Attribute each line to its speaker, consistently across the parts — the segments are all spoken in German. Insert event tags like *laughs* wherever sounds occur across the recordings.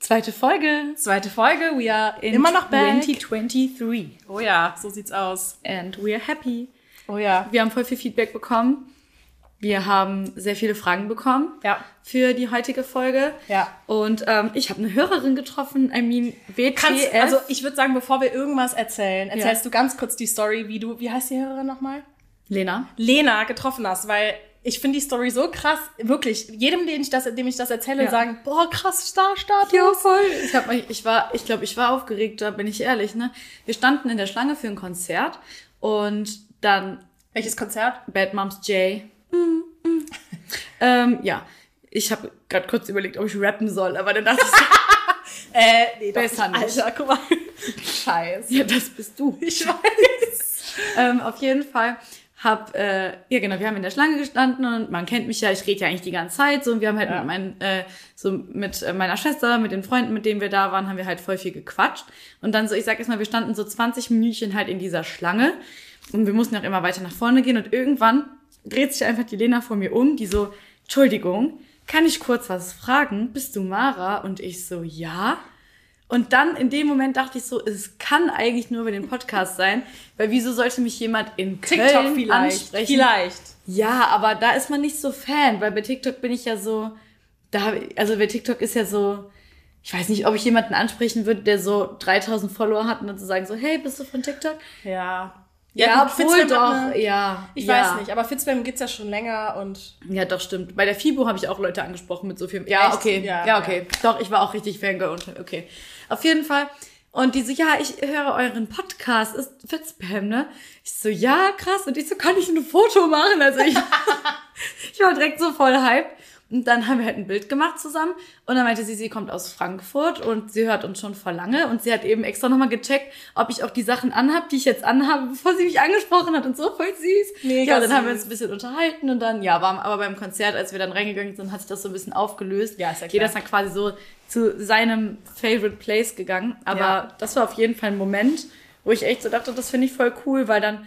Speaker 1: Zweite Folge.
Speaker 2: Zweite Folge, we are
Speaker 1: In
Speaker 2: immer noch back.
Speaker 1: 2023.
Speaker 2: Oh ja, so sieht's aus.
Speaker 1: And we are happy.
Speaker 2: Oh ja.
Speaker 1: Wir haben voll viel Feedback bekommen. Wir haben sehr viele Fragen bekommen
Speaker 2: Ja.
Speaker 1: für die heutige Folge.
Speaker 2: Ja.
Speaker 1: Und ähm, ich habe eine Hörerin getroffen, I mean WTF.
Speaker 2: Kannst, also ich würde sagen, bevor wir irgendwas erzählen, erzählst
Speaker 1: Ja.
Speaker 2: du ganz kurz die Story, wie du, wie heißt die Hörerin nochmal?
Speaker 1: Lena.
Speaker 2: Lena getroffen hast, weil ich finde die Story so krass, wirklich. Jedem, den ich das, dem ich das erzähle,
Speaker 1: Ja.
Speaker 2: sagen, boah, krass, Star-Status.
Speaker 1: Ja, voll. Ich, hab, ich war, ich glaube, ich war aufgeregt, da bin ich ehrlich. Ne? Wir standen in der Schlange für ein Konzert und dann
Speaker 2: Welches Konzert?
Speaker 1: Bad Moms J. Mm, mm. ähm, ja, ich habe gerade kurz überlegt, ob ich rappen soll, aber dann dachte ich, *laughs*
Speaker 2: Äh, *laughs* nee,
Speaker 1: Besser nicht.
Speaker 2: Alter, guck mal. Scheiße.
Speaker 1: ja, das bist du. *laughs*
Speaker 2: Ich weiß.
Speaker 1: ähm, auf jeden Fall hab, äh, ja genau, wir haben in der Schlange gestanden und man kennt mich ja, ich rede ja eigentlich die ganze Zeit so und wir haben halt
Speaker 2: Ja.
Speaker 1: mit, mein, äh, so mit äh, meiner Schwester, mit den Freunden, mit denen wir da waren, haben wir halt voll viel gequatscht und dann so, ich sag jetzt mal, wir standen so 20 Minütchen halt in dieser Schlange und wir mussten auch immer weiter nach vorne gehen und irgendwann dreht sich einfach die Lena vor mir um, die so, Entschuldigung, kann ich kurz was fragen? Bist du Mara? Und ich so, ja. Und dann in dem Moment dachte ich so, es kann eigentlich nur über den Podcast sein, weil wieso sollte mich jemand in
Speaker 2: TikTok
Speaker 1: Köln
Speaker 2: vielleicht.
Speaker 1: ansprechen?
Speaker 2: Vielleicht.
Speaker 1: Ja, aber da ist man nicht so Fan, weil bei TikTok bin ich ja so, da, also bei TikTok ist ja so, ich weiß nicht, ob ich jemanden ansprechen würde, der so 3000 Follower hat und dann zu sagen so, hey, bist du von TikTok?
Speaker 2: Ja.
Speaker 1: Ja,
Speaker 2: gut,
Speaker 1: obwohl doch,
Speaker 2: eine-
Speaker 1: ja.
Speaker 2: Ich
Speaker 1: ja.
Speaker 2: weiß nicht, aber Fitzwim gibt's ja schon länger und
Speaker 1: Ja, doch, stimmt. Bei der FIBO habe ich auch Leute angesprochen mit so viel. Ja,
Speaker 2: Echt?
Speaker 1: okay.
Speaker 2: Ja,
Speaker 1: Ja, okay. Doch, ich war auch richtig Fangirl und okay. Auf jeden Fall. Und die so, ja, ich höre euren Podcast, ist Fitzpam, ne? Ich so, ja, krass. Und ich so, kann ich ein Foto machen? Also ich, *laughs* ich war direkt so voll hype. Und dann haben wir halt ein Bild gemacht zusammen. Und dann meinte sie, sie kommt aus Frankfurt und sie hört uns schon vor lange. Und sie hat eben extra nochmal gecheckt, ob ich auch die Sachen anhab, die ich jetzt anhabe, *laughs* bevor sie mich angesprochen hat. Und so voll süß.
Speaker 2: Mega
Speaker 1: ja, dann haben wir
Speaker 2: süß.
Speaker 1: uns ein bisschen unterhalten und dann, ja, war aber beim Konzert, als wir dann reingegangen sind, hat sich das so ein bisschen aufgelöst.
Speaker 2: Ja, ist ja klar.
Speaker 1: Jeder ist dann quasi so zu seinem Favorite Place gegangen. Aber
Speaker 2: Ja.
Speaker 1: das war auf jeden Fall ein Moment, wo ich echt so dachte, das finde ich voll cool, weil dann,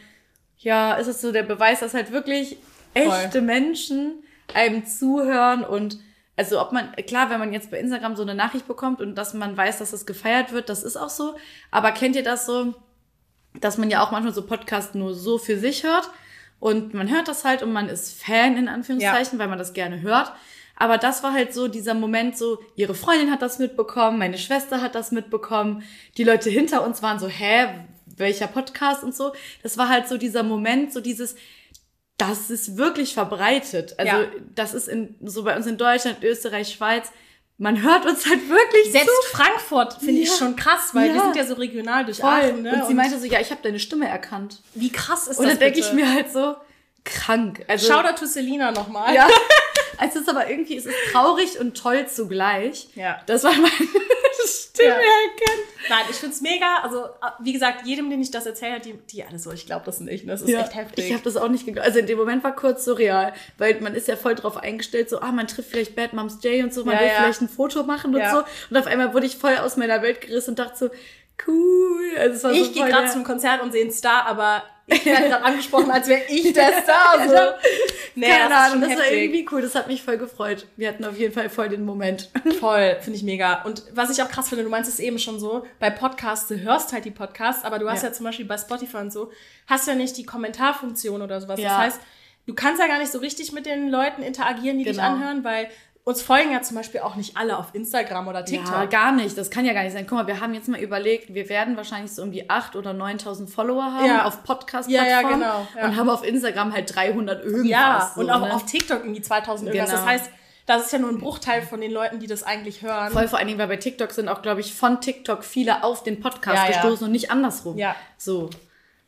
Speaker 1: ja, ist es so der Beweis, dass halt wirklich echte Menschen einem zuhören und also ob man, klar, wenn man jetzt bei Instagram so eine Nachricht bekommt und dass man weiß, dass es gefeiert wird, das ist auch so. Aber kennt ihr das so, dass man ja auch manchmal so Podcasts nur so für sich hört und man hört das halt und man ist Fan in Anführungszeichen, weil man das gerne hört. Aber das war halt so dieser Moment so, ihre Freundin hat das mitbekommen, meine Schwester hat das mitbekommen, die Leute hinter uns waren so, hä, welcher Podcast und so. Das war halt so dieser Moment, so dieses, das ist wirklich verbreitet. Also
Speaker 2: Ja.
Speaker 1: das ist in, so bei uns in Deutschland, Österreich, Schweiz, man hört uns halt wirklich
Speaker 2: selbst
Speaker 1: zu.
Speaker 2: Frankfurt finde ich
Speaker 1: Ja.
Speaker 2: schon krass, weil wir
Speaker 1: Ja.
Speaker 2: sind ja so regional durch
Speaker 1: Voll.
Speaker 2: Aachen, ne?
Speaker 1: Und sie meinte so, ja, ich habe deine Stimme erkannt.
Speaker 2: wie krass ist
Speaker 1: Und
Speaker 2: das
Speaker 1: dann denke ich mir halt so, krank. Also,
Speaker 2: Shoutout to Selina nochmal.
Speaker 1: Ja. *laughs* Es ist aber irgendwie, es ist traurig und toll zugleich.
Speaker 2: Ja.
Speaker 1: Das war meine Stimme
Speaker 2: Ja.
Speaker 1: erkennen.
Speaker 2: Nein, ich find's mega. Also, wie gesagt, jedem, den ich das erzähle, die, die alle so, ich glaube das nicht. Das ist echt heftig.
Speaker 1: Ich habe das auch nicht geglaubt. Also in dem Moment war kurz surreal, weil man ist ja voll drauf eingestellt, so, ah, man trifft vielleicht Bad Moms J und so, man
Speaker 2: Ja,
Speaker 1: will
Speaker 2: ja.
Speaker 1: vielleicht ein Foto machen und
Speaker 2: Ja.
Speaker 1: so. Und auf einmal wurde ich voll aus meiner Welt gerissen und dachte so, cool. Also war so
Speaker 2: ich gehe gerade zum Konzert und sehe einen Star, aber ich werde gerade angesprochen, als wäre ich der *laughs* Star. So. Nee,
Speaker 1: Keine
Speaker 2: das ist
Speaker 1: Ahnung, das war
Speaker 2: heftig.
Speaker 1: irgendwie cool. Das hat mich voll gefreut. Wir hatten auf jeden Fall voll den Moment. *laughs*
Speaker 2: Voll, finde ich mega. Und was ich auch krass finde, du meinst es eben schon so, bei Podcasts, du hörst halt die Podcasts, aber du hast ja,
Speaker 1: Ja.
Speaker 2: zum Beispiel bei Spotify und so, hast ja nicht die Kommentarfunktion oder sowas.
Speaker 1: Ja.
Speaker 2: Das heißt, du kannst ja gar nicht so richtig mit den Leuten interagieren, die dich
Speaker 1: Genau.
Speaker 2: anhören, weil uns folgen ja zum Beispiel auch nicht alle auf Instagram oder TikTok.
Speaker 1: Ja, gar nicht. Das kann ja gar nicht sein. Guck mal, wir haben jetzt mal überlegt, wir werden wahrscheinlich so um die 8.000 oder 9.000 Follower haben
Speaker 2: Ja.
Speaker 1: auf Podcast-Plattformen.
Speaker 2: Ja, ja, genau, ja.
Speaker 1: Und haben auf Instagram halt 300 irgendwas.
Speaker 2: Ja,
Speaker 1: so,
Speaker 2: und auch
Speaker 1: ne?
Speaker 2: auf TikTok irgendwie 2000 irgendwas.
Speaker 1: Genau.
Speaker 2: Das heißt, das ist ja nur ein Bruchteil von den Leuten, die das eigentlich hören.
Speaker 1: Voll vor allen Dingen, weil bei TikTok sind auch, glaube ich, von TikTok viele auf den Podcast
Speaker 2: Ja, ja.
Speaker 1: gestoßen und nicht andersrum.
Speaker 2: Ja.
Speaker 1: So.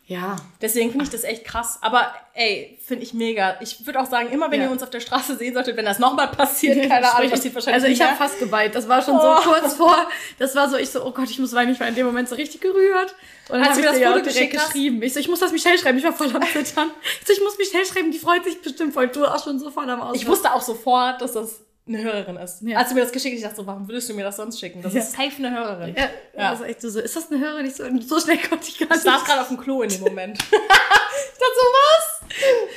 Speaker 1: Ja.
Speaker 2: Deswegen finde ich das echt krass. Aber ey, finde ich mega. Ich würde auch sagen, immer wenn
Speaker 1: Ja.
Speaker 2: ihr uns auf der Straße sehen solltet, wenn das nochmal passiert, keine Ahnung, passiert wahrscheinlich
Speaker 1: Also ich habe fast geweint. Das war schon
Speaker 2: Oh.
Speaker 1: so kurz vor. Das war so, ich so, oh Gott, ich muss weinen. Ich war in dem Moment so richtig gerührt. Und dann habe ich
Speaker 2: das
Speaker 1: ja
Speaker 2: Foto
Speaker 1: direkt
Speaker 2: hast?
Speaker 1: geschrieben. Ich so, ich muss das Michelle schreiben. Ich war voll am Zittern. Ich so, ich muss Michelle schreiben. Die freut sich bestimmt voll. Du auch schon so voll am Ausflug.
Speaker 2: Ich wusste auch sofort, dass das eine Hörerin ist.
Speaker 1: Ja.
Speaker 2: Als du mir das geschickt hast, ich dachte so, warum würdest du mir das sonst schicken? Das
Speaker 1: Ja.
Speaker 2: ist safe eine Hörerin.
Speaker 1: Ja,
Speaker 2: Ja.
Speaker 1: Ist echt so, ist das eine Hörerin? Ich so, so schnell konnte ich gar
Speaker 2: Ich
Speaker 1: nicht.
Speaker 2: saß gerade auf dem Klo in dem Moment. *laughs* ich dachte so, was?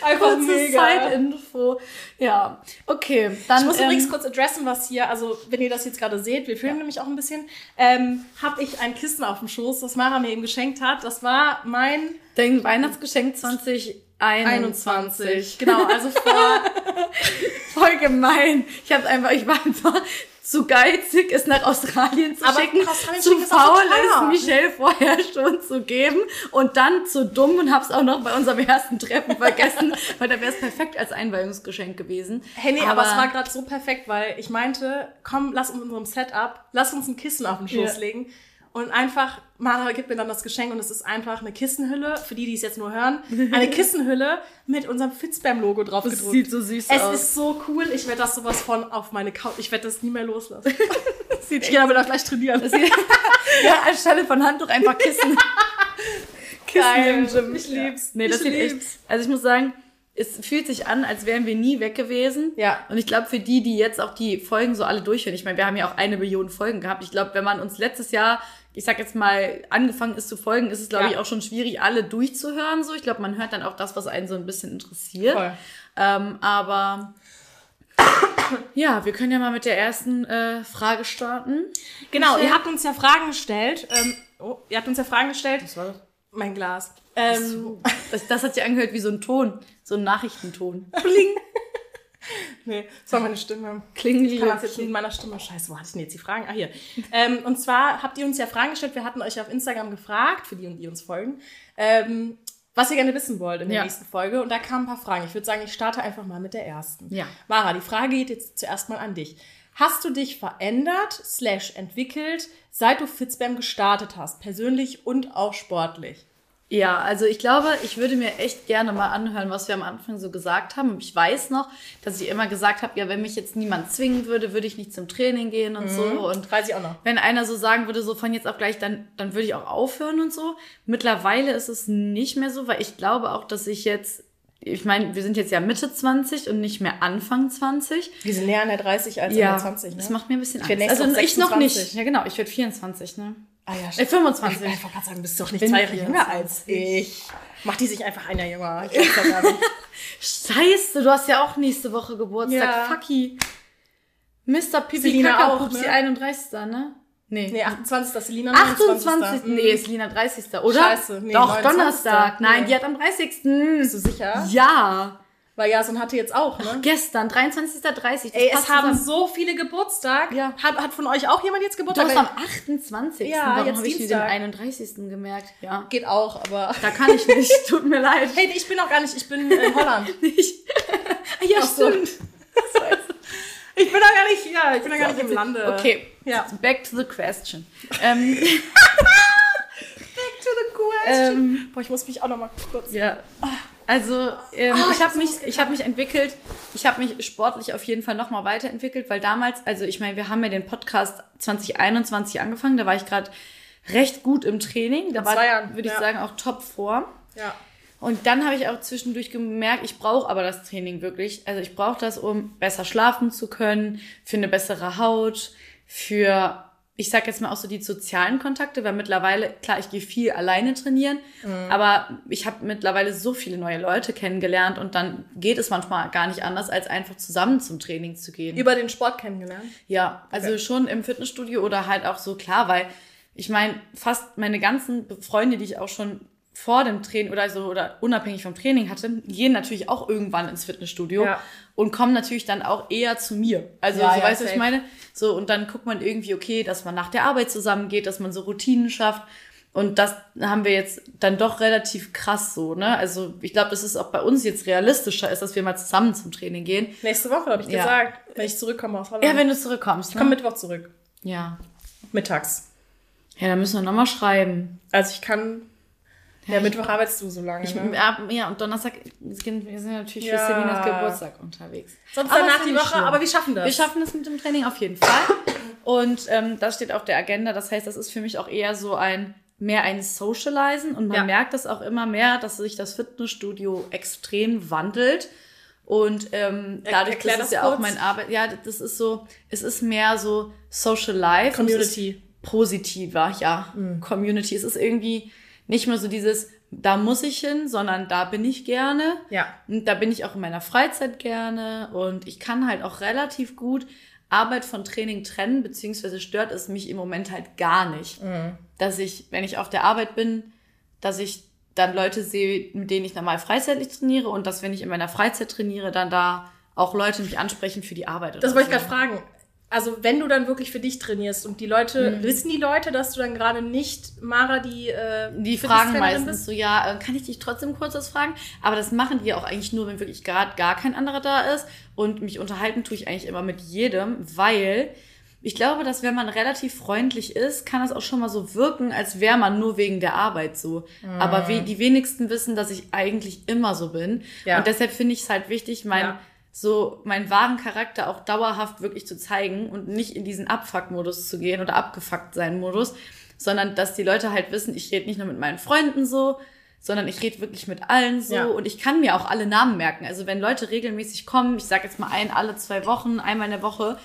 Speaker 2: Einfach
Speaker 1: Kurze
Speaker 2: mega.
Speaker 1: Zeitinfo. Ja, okay. Dann,
Speaker 2: Ich muss
Speaker 1: ähm,
Speaker 2: übrigens kurz adressen, was hier, also wenn ihr das jetzt gerade seht, wir filmen nämlich auch ein bisschen, ähm, habe ich ein Kissen auf dem Schoß, das Mara mir eben geschenkt hat. Das war mein
Speaker 1: dein Weihnachtsgeschenk 2021. *laughs*
Speaker 2: Genau, also vor
Speaker 1: Voll gemein. Ich habe einfach, ich war einfach zu geizig, es nach Australien zu
Speaker 2: Aber
Speaker 1: schicken,
Speaker 2: Australien
Speaker 1: zu
Speaker 2: ist
Speaker 1: faul, es Michelle vorher schon zu geben und dann zu dumm und hab's auch noch bei unserem ersten Treffen vergessen, *laughs* weil da wäre es perfekt als Einweihungsgeschenk gewesen.
Speaker 2: Hey, nee, aber, es war gerade so perfekt, weil ich meinte, komm, lass uns in unserem Setup, lass uns ein Kissen auf den Schoß
Speaker 1: Ja.
Speaker 2: legen und einfach, Mara gibt mir dann das Geschenk und es ist einfach eine Kissenhülle, für die, die es jetzt nur hören, eine *laughs* Kissenhülle mit unserem Fitspam-Logo drauf
Speaker 1: Das
Speaker 2: gedruckt.
Speaker 1: sieht so süß
Speaker 2: es
Speaker 1: aus.
Speaker 2: ist so cool, ich werde das sowas von auf meine Couch, ich werde das nie mehr loslassen. *laughs*
Speaker 1: sieht
Speaker 2: Ich gehe aber da gleich trainieren. *laughs*
Speaker 1: ja, anstelle von Handtuch einfach Kissen. Kissen
Speaker 2: Geil. Ich lieb's.
Speaker 1: Nee, das
Speaker 2: Ich
Speaker 1: sieht echt.
Speaker 2: lieb's.
Speaker 1: Also ich muss sagen, es fühlt sich an, als wären wir nie weg gewesen.
Speaker 2: Ja.
Speaker 1: Und ich glaube, für die, die jetzt auch die Folgen so alle durchhören, ich meine, wir haben ja auch eine Million Folgen gehabt. Ich glaube, wenn man uns letztes Jahr, ich sag jetzt mal, angefangen ist zu folgen, ist es, glaube
Speaker 2: Ja.
Speaker 1: ich, auch schon schwierig, alle durchzuhören. So, ich glaube, man hört dann auch das, was einen so ein bisschen interessiert.
Speaker 2: Voll.
Speaker 1: Ähm, aber ja, wir können ja mal mit der ersten äh, Frage starten.
Speaker 2: Genau, ihr habt uns ja Fragen gestellt. Ähm, oh, ihr habt uns ja Fragen gestellt.
Speaker 1: Was war das?
Speaker 2: Mein Glas. Ähm,
Speaker 1: So. Das, das hat sich angehört wie so ein Ton, so ein Nachrichtenton. *laughs*
Speaker 2: Bling. *laughs* nee, das war meine Stimme.
Speaker 1: Klingel.
Speaker 2: Ich kann das jetzt nicht in meiner Stimme. Scheiße, wo hatte ich denn jetzt die Fragen? Ah, hier. *laughs* Ähm, und zwar habt ihr uns ja Fragen gestellt. Wir hatten euch auf Instagram gefragt, für die und die uns folgen, ähm, was ihr gerne wissen wollt in der
Speaker 1: Ja.
Speaker 2: nächsten Folge. Und da kamen ein paar Fragen. Ich würde sagen, ich starte einfach mal mit der ersten.
Speaker 1: Ja.
Speaker 2: Mara, die Frage geht jetzt zuerst mal an dich. Hast du dich verändert, slash entwickelt, seit du Fitspam gestartet hast? Persönlich und auch sportlich?
Speaker 1: Ja, also ich glaube, ich würde mir echt gerne mal anhören, was wir am Anfang so gesagt haben. Ich weiß noch, dass ich immer gesagt habe, ja, wenn mich jetzt niemand zwingen würde, würde ich nicht zum Training gehen und so. Und
Speaker 2: Weiß ich auch noch.
Speaker 1: wenn einer so sagen würde, so von jetzt auf gleich, dann, dann würde ich auch aufhören und so. Mittlerweile ist es nicht mehr so, weil ich glaube auch, dass ich jetzt, ich meine, wir sind jetzt ja Mitte 20 und nicht mehr Anfang 20.
Speaker 2: Wir sind näher an der 30 als
Speaker 1: Ja,
Speaker 2: an der 20, ne?
Speaker 1: das macht mir ein bisschen Angst. Also ich noch
Speaker 2: 26.
Speaker 1: nicht. Ja, genau, ich werde 24, ne?
Speaker 2: Ah ja,
Speaker 1: Äh, 25.
Speaker 2: Ich, ich wollte gerade sagen, du bist doch nicht zwei Jahre jünger
Speaker 1: 24.
Speaker 2: als ich. Macht die sich einfach ein Jahr jünger. *laughs*
Speaker 1: Scheiße, du hast ja auch nächste Woche Geburtstag.
Speaker 2: Ja.
Speaker 1: Fucky. Mr. Pipi
Speaker 2: Selina
Speaker 1: Kaka
Speaker 2: auch,
Speaker 1: Pupsi,
Speaker 2: ne?
Speaker 1: 31. ne? Nee.
Speaker 2: nee, 28. Selina
Speaker 1: 28.
Speaker 2: Mhm.
Speaker 1: Nee, ist Lina 30. Oder?
Speaker 2: Scheiße, nee,
Speaker 1: Doch,
Speaker 2: 29..
Speaker 1: Donnerstag. Nein,
Speaker 2: Nee.
Speaker 1: die hat am 30.
Speaker 2: Bist du sicher?
Speaker 1: Ja.
Speaker 2: Weil Jason hatte jetzt auch, ne?
Speaker 1: Gestern, 23. 30. Das
Speaker 2: Ey,
Speaker 1: passt
Speaker 2: es haben
Speaker 1: zusammen.
Speaker 2: so viele Geburtstag.
Speaker 1: Ja.
Speaker 2: Hat, hat von euch auch jemand jetzt Geburtstag?
Speaker 1: hast am 28.
Speaker 2: Ja,
Speaker 1: Warum
Speaker 2: jetzt
Speaker 1: habe ich den
Speaker 2: Dienstag.
Speaker 1: 31. gemerkt? Ja.
Speaker 2: Geht auch, aber...
Speaker 1: Da kann ich nicht. *laughs* Tut mir leid.
Speaker 2: Hey, ich bin auch gar nicht, ich bin in Holland. *laughs*
Speaker 1: nicht. ja,
Speaker 2: Ach so.
Speaker 1: stimmt.
Speaker 2: Ich bin doch gar nicht, ja, ich bin doch gar nicht im Lande.
Speaker 1: Okay,
Speaker 2: Ja.
Speaker 1: back to the question. ähm, *laughs*
Speaker 2: To the question.
Speaker 1: ähm,
Speaker 2: Boah, ich muss mich auch noch mal kurz...
Speaker 1: Ja. Also ähm,
Speaker 2: Oh,
Speaker 1: ich habe mich, ich habe mich entwickelt. Ich habe mich sportlich auf jeden Fall noch mal weiterentwickelt, weil damals, also ich meine, wir haben ja den Podcast 2021 angefangen. Da war ich gerade recht gut im Training. Da
Speaker 2: Vor
Speaker 1: war, würde ich
Speaker 2: ja.
Speaker 1: sagen, auch top Form.
Speaker 2: Ja.
Speaker 1: Und dann habe ich auch zwischendurch gemerkt, ich brauche aber das Training wirklich. Also ich brauche das, um besser schlafen zu können, für eine bessere Haut, für, ich sag jetzt mal auch so die sozialen Kontakte, weil mittlerweile, klar, ich gehe viel alleine trainieren, aber ich habe mittlerweile so viele neue Leute kennengelernt und dann geht es manchmal gar nicht anders, als einfach zusammen zum Training zu gehen.
Speaker 2: Über den Sport kennengelernt.
Speaker 1: Ja, also
Speaker 2: Okay.
Speaker 1: schon im Fitnessstudio oder halt auch so klar, weil ich meine, fast meine ganzen Freunde, die ich auch schon vor dem Training oder so oder unabhängig vom Training hatte, gehen natürlich auch irgendwann ins Fitnessstudio
Speaker 2: Ja.
Speaker 1: und kommen natürlich dann auch eher zu mir. Also
Speaker 2: Ja,
Speaker 1: so
Speaker 2: ja,
Speaker 1: weißt du, was ich meine? So und dann guckt man irgendwie okay, dass man nach der Arbeit zusammengeht, dass man so Routinen schafft und das haben wir jetzt dann doch relativ krass so, ne? Also ich glaube, dass es auch bei uns jetzt realistischer ist, dass wir mal zusammen zum Training gehen.
Speaker 2: Nächste Woche, habe ich gesagt. Wenn ich zurückkomme aus Holland.
Speaker 1: Ja, wenn du zurückkommst.
Speaker 2: ich
Speaker 1: Ne?
Speaker 2: komme Mittwoch zurück.
Speaker 1: ja.
Speaker 2: Mittags.
Speaker 1: Ja, dann müssen wir nochmal schreiben.
Speaker 2: Also ich kann. Ja, Mittwoch arbeitest du so lange.
Speaker 1: Ich,
Speaker 2: ne?
Speaker 1: ja, ja, und Donnerstag sind wir sind natürlich
Speaker 2: Ja.
Speaker 1: für Selinas Geburtstag unterwegs.
Speaker 2: Sonst
Speaker 1: Aber
Speaker 2: danach die Woche,
Speaker 1: schlimm.
Speaker 2: aber wir schaffen das.
Speaker 1: Wir schaffen das mit dem Training auf jeden Fall. Und ähm, das steht auf der Agenda. Das heißt, das ist für mich auch eher so ein mehr ein Socializen und man
Speaker 2: Ja.
Speaker 1: merkt das auch immer mehr, dass sich das Fitnessstudio extrem wandelt. Und ähm, dadurch,
Speaker 2: erklär
Speaker 1: das ist ja auch mein Arbeit, ja, das ist so, es ist mehr so Social Life.
Speaker 2: Community.
Speaker 1: Positiver, ja. Community. Es ist irgendwie nicht mehr so dieses, da muss ich hin, sondern da bin ich gerne.
Speaker 2: Ja.
Speaker 1: Und da bin ich auch in meiner Freizeit gerne. Und ich kann halt auch relativ gut Arbeit von Training trennen, beziehungsweise stört es mich im Moment halt gar nicht. Dass ich, wenn ich auf der Arbeit bin, dass ich dann Leute sehe, mit denen ich normal freizeitlich trainiere und dass, wenn ich in meiner Freizeit trainiere, dann da auch Leute mich ansprechen für die Arbeit.
Speaker 2: Das wollte ich
Speaker 1: so.
Speaker 2: gerade fragen. Also wenn du dann wirklich für dich trainierst und die Leute,
Speaker 1: Mhm.
Speaker 2: wissen die Leute, dass du dann gerade nicht Mara die äh,
Speaker 1: Die fragen meistens so, ja, äh, kann ich dich trotzdem kurz was fragen? Aber das machen die auch eigentlich nur, wenn wirklich gerade gar kein anderer da ist. Und mich unterhalten tue ich eigentlich immer mit jedem, weil ich glaube, dass wenn man relativ freundlich ist, kann es auch schon mal so wirken, als wäre man nur wegen der Arbeit so. Aber we die wenigsten wissen, dass ich eigentlich immer so bin.
Speaker 2: Ja.
Speaker 1: Und deshalb finde ich es halt wichtig, mein
Speaker 2: Ja.
Speaker 1: So meinen wahren Charakter auch dauerhaft wirklich zu zeigen und nicht in diesen Abfuck-Modus zu gehen oder abgefuckt sein Modus, sondern dass die Leute halt wissen, ich rede nicht nur mit meinen Freunden so, sondern ich rede wirklich mit allen so
Speaker 2: Ja.
Speaker 1: und ich kann mir auch alle Namen merken. Also wenn Leute regelmäßig kommen, ich sage jetzt mal ein alle zwei Wochen, einmal in der Woche,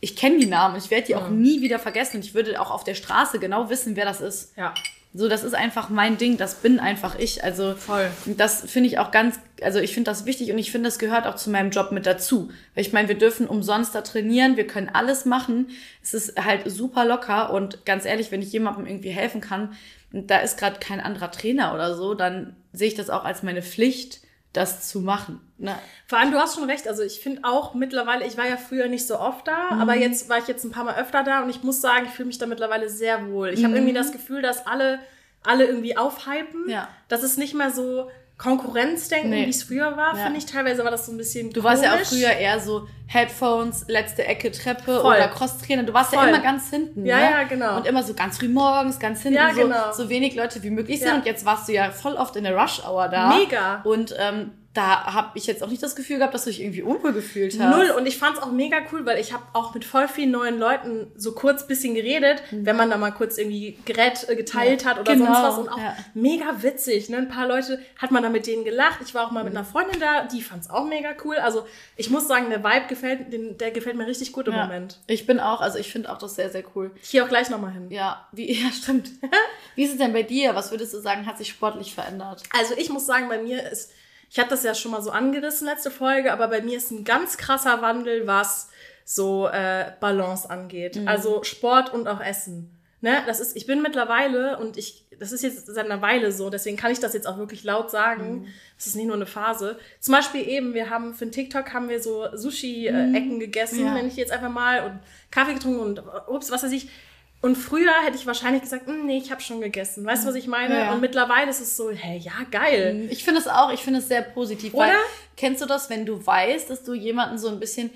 Speaker 1: ich kenne die Namen und ich werde die auch nie wieder vergessen und ich würde auch auf der Straße genau wissen, wer das ist.
Speaker 2: Ja.
Speaker 1: So, das ist einfach mein Ding, das bin einfach ich. Also
Speaker 2: Voll.
Speaker 1: das finde ich auch ganz, also ich finde das wichtig und ich finde, das gehört auch zu meinem Job mit dazu. Weil ich meine, wir dürfen umsonst da trainieren, wir können alles machen. Es ist halt super locker und ganz ehrlich, wenn ich jemandem irgendwie helfen kann, und da ist gerade kein anderer Trainer oder so, dann sehe ich das auch als meine Pflicht, das zu machen. Ne?
Speaker 2: Vor allem, du hast schon recht. Also ich finde auch mittlerweile, ich war ja früher nicht so oft da,
Speaker 1: Mhm.
Speaker 2: aber jetzt war ich jetzt ein paar Mal öfter da und ich muss sagen, ich fühle mich da mittlerweile sehr wohl. Ich habe irgendwie das Gefühl, dass alle, alle irgendwie aufhypen.
Speaker 1: Mhm. Ja.
Speaker 2: Das ist nicht mehr so Konkurrenzdenken,
Speaker 1: Nee.
Speaker 2: wie es früher war,
Speaker 1: Ja.
Speaker 2: finde ich. Teilweise war das so ein bisschen
Speaker 1: Du warst ja auch
Speaker 2: komisch.
Speaker 1: früher eher so Headphones, letzte Ecke Treppe
Speaker 2: Voll.
Speaker 1: oder Crosstrainer. Du warst ja
Speaker 2: Voll.
Speaker 1: immer ganz hinten.
Speaker 2: Ja,
Speaker 1: ne?
Speaker 2: ja, genau.
Speaker 1: Und immer so ganz früh morgens, ganz hinten,
Speaker 2: Ja,
Speaker 1: so,
Speaker 2: genau.
Speaker 1: so wenig Leute wie möglich sind.
Speaker 2: Ja.
Speaker 1: Und jetzt warst du ja voll oft in der Rush Hour da.
Speaker 2: Mega.
Speaker 1: Und ähm, da habe ich jetzt auch nicht das Gefühl gehabt, dass du dich irgendwie unwohl gefühlt hast.
Speaker 2: Null. Und ich fand's auch mega cool, weil ich habe auch mit voll vielen neuen Leuten so kurz bisschen geredet, wenn man da mal kurz irgendwie Gerät äh, geteilt hat oder
Speaker 1: Genau,
Speaker 2: sonst was. Und auch
Speaker 1: ja.
Speaker 2: mega witzig. Ne? Ein paar Leute hat man da mit denen gelacht. Ich war auch mal mit einer Freundin da, die fand's auch mega cool. Also ich muss sagen, der Vibe gefällt, den, der gefällt mir richtig gut im
Speaker 1: Ja.
Speaker 2: Moment.
Speaker 1: Ich bin auch, also ich finde auch das sehr, sehr cool.
Speaker 2: Ich gehe auch gleich nochmal hin.
Speaker 1: Ja, wie, *laughs* ja, stimmt. wie ist es denn bei dir? Was würdest du sagen, hat sich sportlich verändert?
Speaker 2: Also ich muss sagen, bei mir ist, ich hatte das ja schon mal so angerissen letzte Folge, aber bei mir ist ein ganz krasser Wandel, was so äh, Balance angeht. Also Sport und auch Essen. Ne, das ist, ich bin mittlerweile und ich, das ist jetzt seit einer Weile so, deswegen kann ich das jetzt auch wirklich laut sagen. Das ist nicht nur eine Phase. Zum Beispiel eben, wir haben für den TikTok haben wir so Sushi-Ecken gegessen,
Speaker 1: Ja.
Speaker 2: nenne ich jetzt einfach mal, und Kaffee getrunken und ups, was weiß ich. Und früher hätte ich wahrscheinlich gesagt, "Mm, nee, ich habe schon gegessen. Weißt du, was ich meine?
Speaker 1: Ja.
Speaker 2: Und mittlerweile ist es so, hey, ja, geil.
Speaker 1: Ich finde es auch, ich finde es sehr positiv. Weil,
Speaker 2: Oder?
Speaker 1: kennst du das, wenn du weißt, dass du jemanden so ein bisschen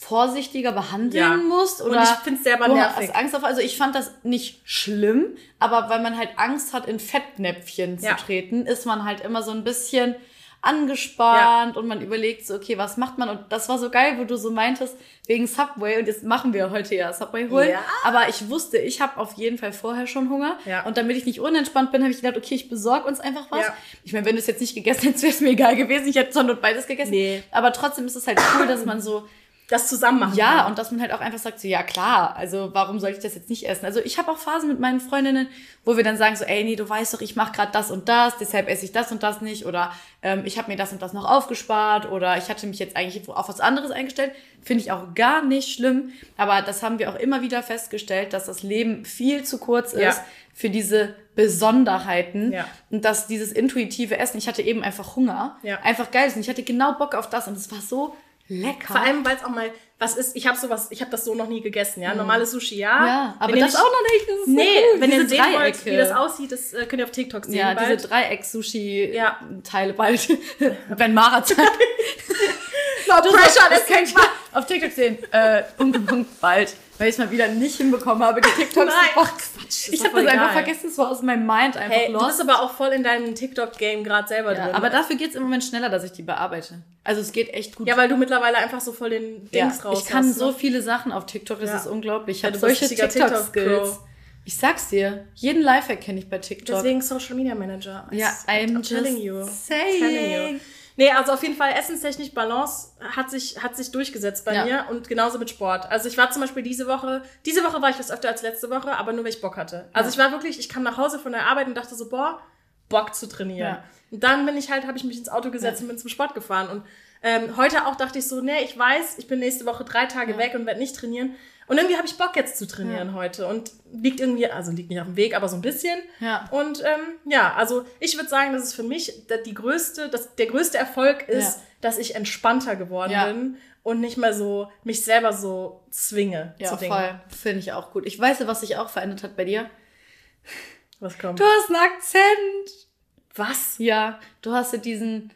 Speaker 1: vorsichtiger behandeln
Speaker 2: Ja.
Speaker 1: musst?
Speaker 2: Und
Speaker 1: Oder
Speaker 2: ich find's selber nervig.
Speaker 1: Angst auf, also ich fand das nicht schlimm, aber weil man halt Angst hat, in Fettnäpfchen
Speaker 2: Ja.
Speaker 1: zu treten, ist man halt immer so ein bisschen angespannt und man überlegt so, okay, was macht man? Und das war so geil, wo du so meintest, wegen Subway und jetzt machen wir heute ja Subway holen.
Speaker 2: Ja.
Speaker 1: Aber ich wusste, ich habe auf jeden Fall vorher schon Hunger.
Speaker 2: Ja.
Speaker 1: Und damit ich nicht unentspannt bin, habe ich gedacht, okay, ich besorge uns einfach was.
Speaker 2: Ja.
Speaker 1: Ich meine, wenn du es jetzt nicht gegessen hättest, wäre es mir egal gewesen. Ich hätte Not beides gegessen.
Speaker 2: Nee.
Speaker 1: Aber trotzdem ist es halt cool, dass man so,
Speaker 2: Das zusammen machen
Speaker 1: ja,
Speaker 2: kann.
Speaker 1: und dass man halt auch einfach sagt, so, ja klar, also warum soll ich das jetzt nicht essen? Also ich habe auch Phasen mit meinen Freundinnen, wo wir dann sagen so, ey, nee, du weißt doch, ich mache gerade das und das, deshalb esse ich das und das nicht. Oder ähm, ich habe mir das und das noch aufgespart oder ich hatte mich jetzt eigentlich auf was anderes eingestellt. Finde ich auch gar nicht schlimm. Aber das haben wir auch immer wieder festgestellt, dass das Leben viel zu kurz ist
Speaker 2: Ja.
Speaker 1: für diese Besonderheiten.
Speaker 2: Ja.
Speaker 1: Und dass dieses intuitive Essen, ich hatte eben einfach Hunger,
Speaker 2: Ja.
Speaker 1: einfach geil ist. Und ich hatte genau Bock auf das und es war so lecker.
Speaker 2: Vor allem, weil es auch mal was ist, ich habe sowas, ich habe das so noch nie gegessen, ja. Normales Sushi, ja.
Speaker 1: Ja, aber
Speaker 2: ihr
Speaker 1: das
Speaker 2: nicht-
Speaker 1: auch noch nicht. Das ist so
Speaker 2: Nee,
Speaker 1: cool.
Speaker 2: wenn ihr
Speaker 1: Diese
Speaker 2: sehen wollt,
Speaker 1: Dreiecke.
Speaker 2: wie das aussieht, das äh, könnt ihr auf TikTok sehen.
Speaker 1: Ja,
Speaker 2: bald.
Speaker 1: diese Dreieck-Sushi-Teile
Speaker 2: Ja.
Speaker 1: bald. *laughs* Wenn Mara zeigt. *laughs*
Speaker 2: no
Speaker 1: Du
Speaker 2: pressure, das
Speaker 1: kann ich mal auf TikTok sehen. Äh, Punkt, Punkt, bald. Weil ich es mal wieder nicht hinbekommen habe, die TikToks zu machen. Quatsch. Ich habe das einfach
Speaker 2: egal.
Speaker 1: vergessen, es war aus meinem Mind einfach
Speaker 2: Hey, du
Speaker 1: lost.
Speaker 2: bist aber auch voll in deinem TikTok-Game gerade selber
Speaker 1: ja,
Speaker 2: drin.
Speaker 1: aber dafür geht's im Moment schneller, dass ich die bearbeite. Also es geht echt gut.
Speaker 2: ja, weil du mittlerweile einfach so voll den
Speaker 1: Ja,
Speaker 2: Dings raus
Speaker 1: ich kann
Speaker 2: hast,
Speaker 1: so
Speaker 2: ne?
Speaker 1: viele Sachen auf TikTok, das
Speaker 2: Ja.
Speaker 1: ist unglaublich. Ich
Speaker 2: Ja,
Speaker 1: habe
Speaker 2: du
Speaker 1: solche TikTok-Skills.
Speaker 2: TikTok-Pro.
Speaker 1: Ich sag's dir, jeden Lifehack kenne ich bei TikTok.
Speaker 2: Deswegen Social Media Manager.
Speaker 1: ja, I'm just
Speaker 2: telling you.
Speaker 1: saying.
Speaker 2: Telling you. Nee, also auf jeden Fall essenstechnisch Balance hat sich, hat sich durchgesetzt bei
Speaker 1: Ja.
Speaker 2: mir und genauso mit Sport. Also ich war zum Beispiel diese Woche, diese Woche war ich was öfter als letzte Woche, aber nur weil ich Bock hatte. Also
Speaker 1: Ja.
Speaker 2: ich war wirklich, ich kam nach Hause von der Arbeit und dachte so, boah, Bock zu trainieren.
Speaker 1: Ja.
Speaker 2: Und dann bin ich halt, habe ich mich ins Auto gesetzt und bin zum Sport gefahren. Und ähm, heute auch dachte ich so, nee, ich weiß, ich bin nächste Woche drei Tage weg und werde nicht trainieren. Und irgendwie habe ich Bock jetzt zu trainieren heute und liegt irgendwie, also liegt nicht auf dem Weg, aber so ein bisschen.
Speaker 1: Ja.
Speaker 2: Und ähm, ja, also ich würde sagen, dass es für mich die größte, das, der größte Erfolg ist,
Speaker 1: Ja.
Speaker 2: dass ich entspannter geworden
Speaker 1: Ja.
Speaker 2: bin und nicht mehr so mich selber so zwinge
Speaker 1: Ja,
Speaker 2: zu Dingen.
Speaker 1: voll. Finde ich auch gut. Ich weiß, was sich auch verändert hat bei dir.
Speaker 2: Was kommt?
Speaker 1: Du hast einen Akzent.
Speaker 2: Was?
Speaker 1: Ja, du hast so diesen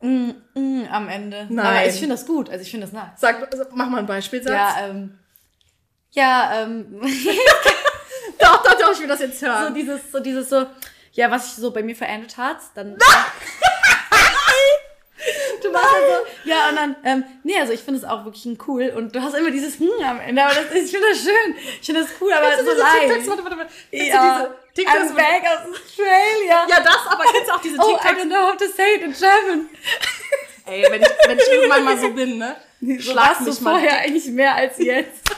Speaker 1: mm, mm, am Ende.
Speaker 2: Nein.
Speaker 1: Aber ich finde das gut. Also ich finde das nice.
Speaker 2: Sag, mach mal einen Beispielsatz.
Speaker 1: Ja, ähm. Ja, ähm. *laughs*
Speaker 2: doch, doch, doch, ich will das jetzt
Speaker 1: so
Speaker 2: hören.
Speaker 1: dieses, so dieses so, ja, was sich so bei mir verändert hat, dann. *laughs* Du machst halt so, ja, und dann, ähm, nee, also ich finde es auch wirklich cool und du hast immer dieses Hm am Ende, aber das, ich finde das schön. Ich finde das cool, aber so leicht.
Speaker 2: TikToks? Warte, warte, warte.
Speaker 1: Ja,
Speaker 2: TikToks?
Speaker 1: I'm back aus Australia.
Speaker 2: Ja, das, aber kennst du auch diese
Speaker 1: Oh, I
Speaker 2: TikToks?
Speaker 1: don't know how to say it in German.
Speaker 2: Ey, wenn ich, wenn ich irgendwann mal so bin, ne?
Speaker 1: So du vorher eigentlich mehr als jetzt.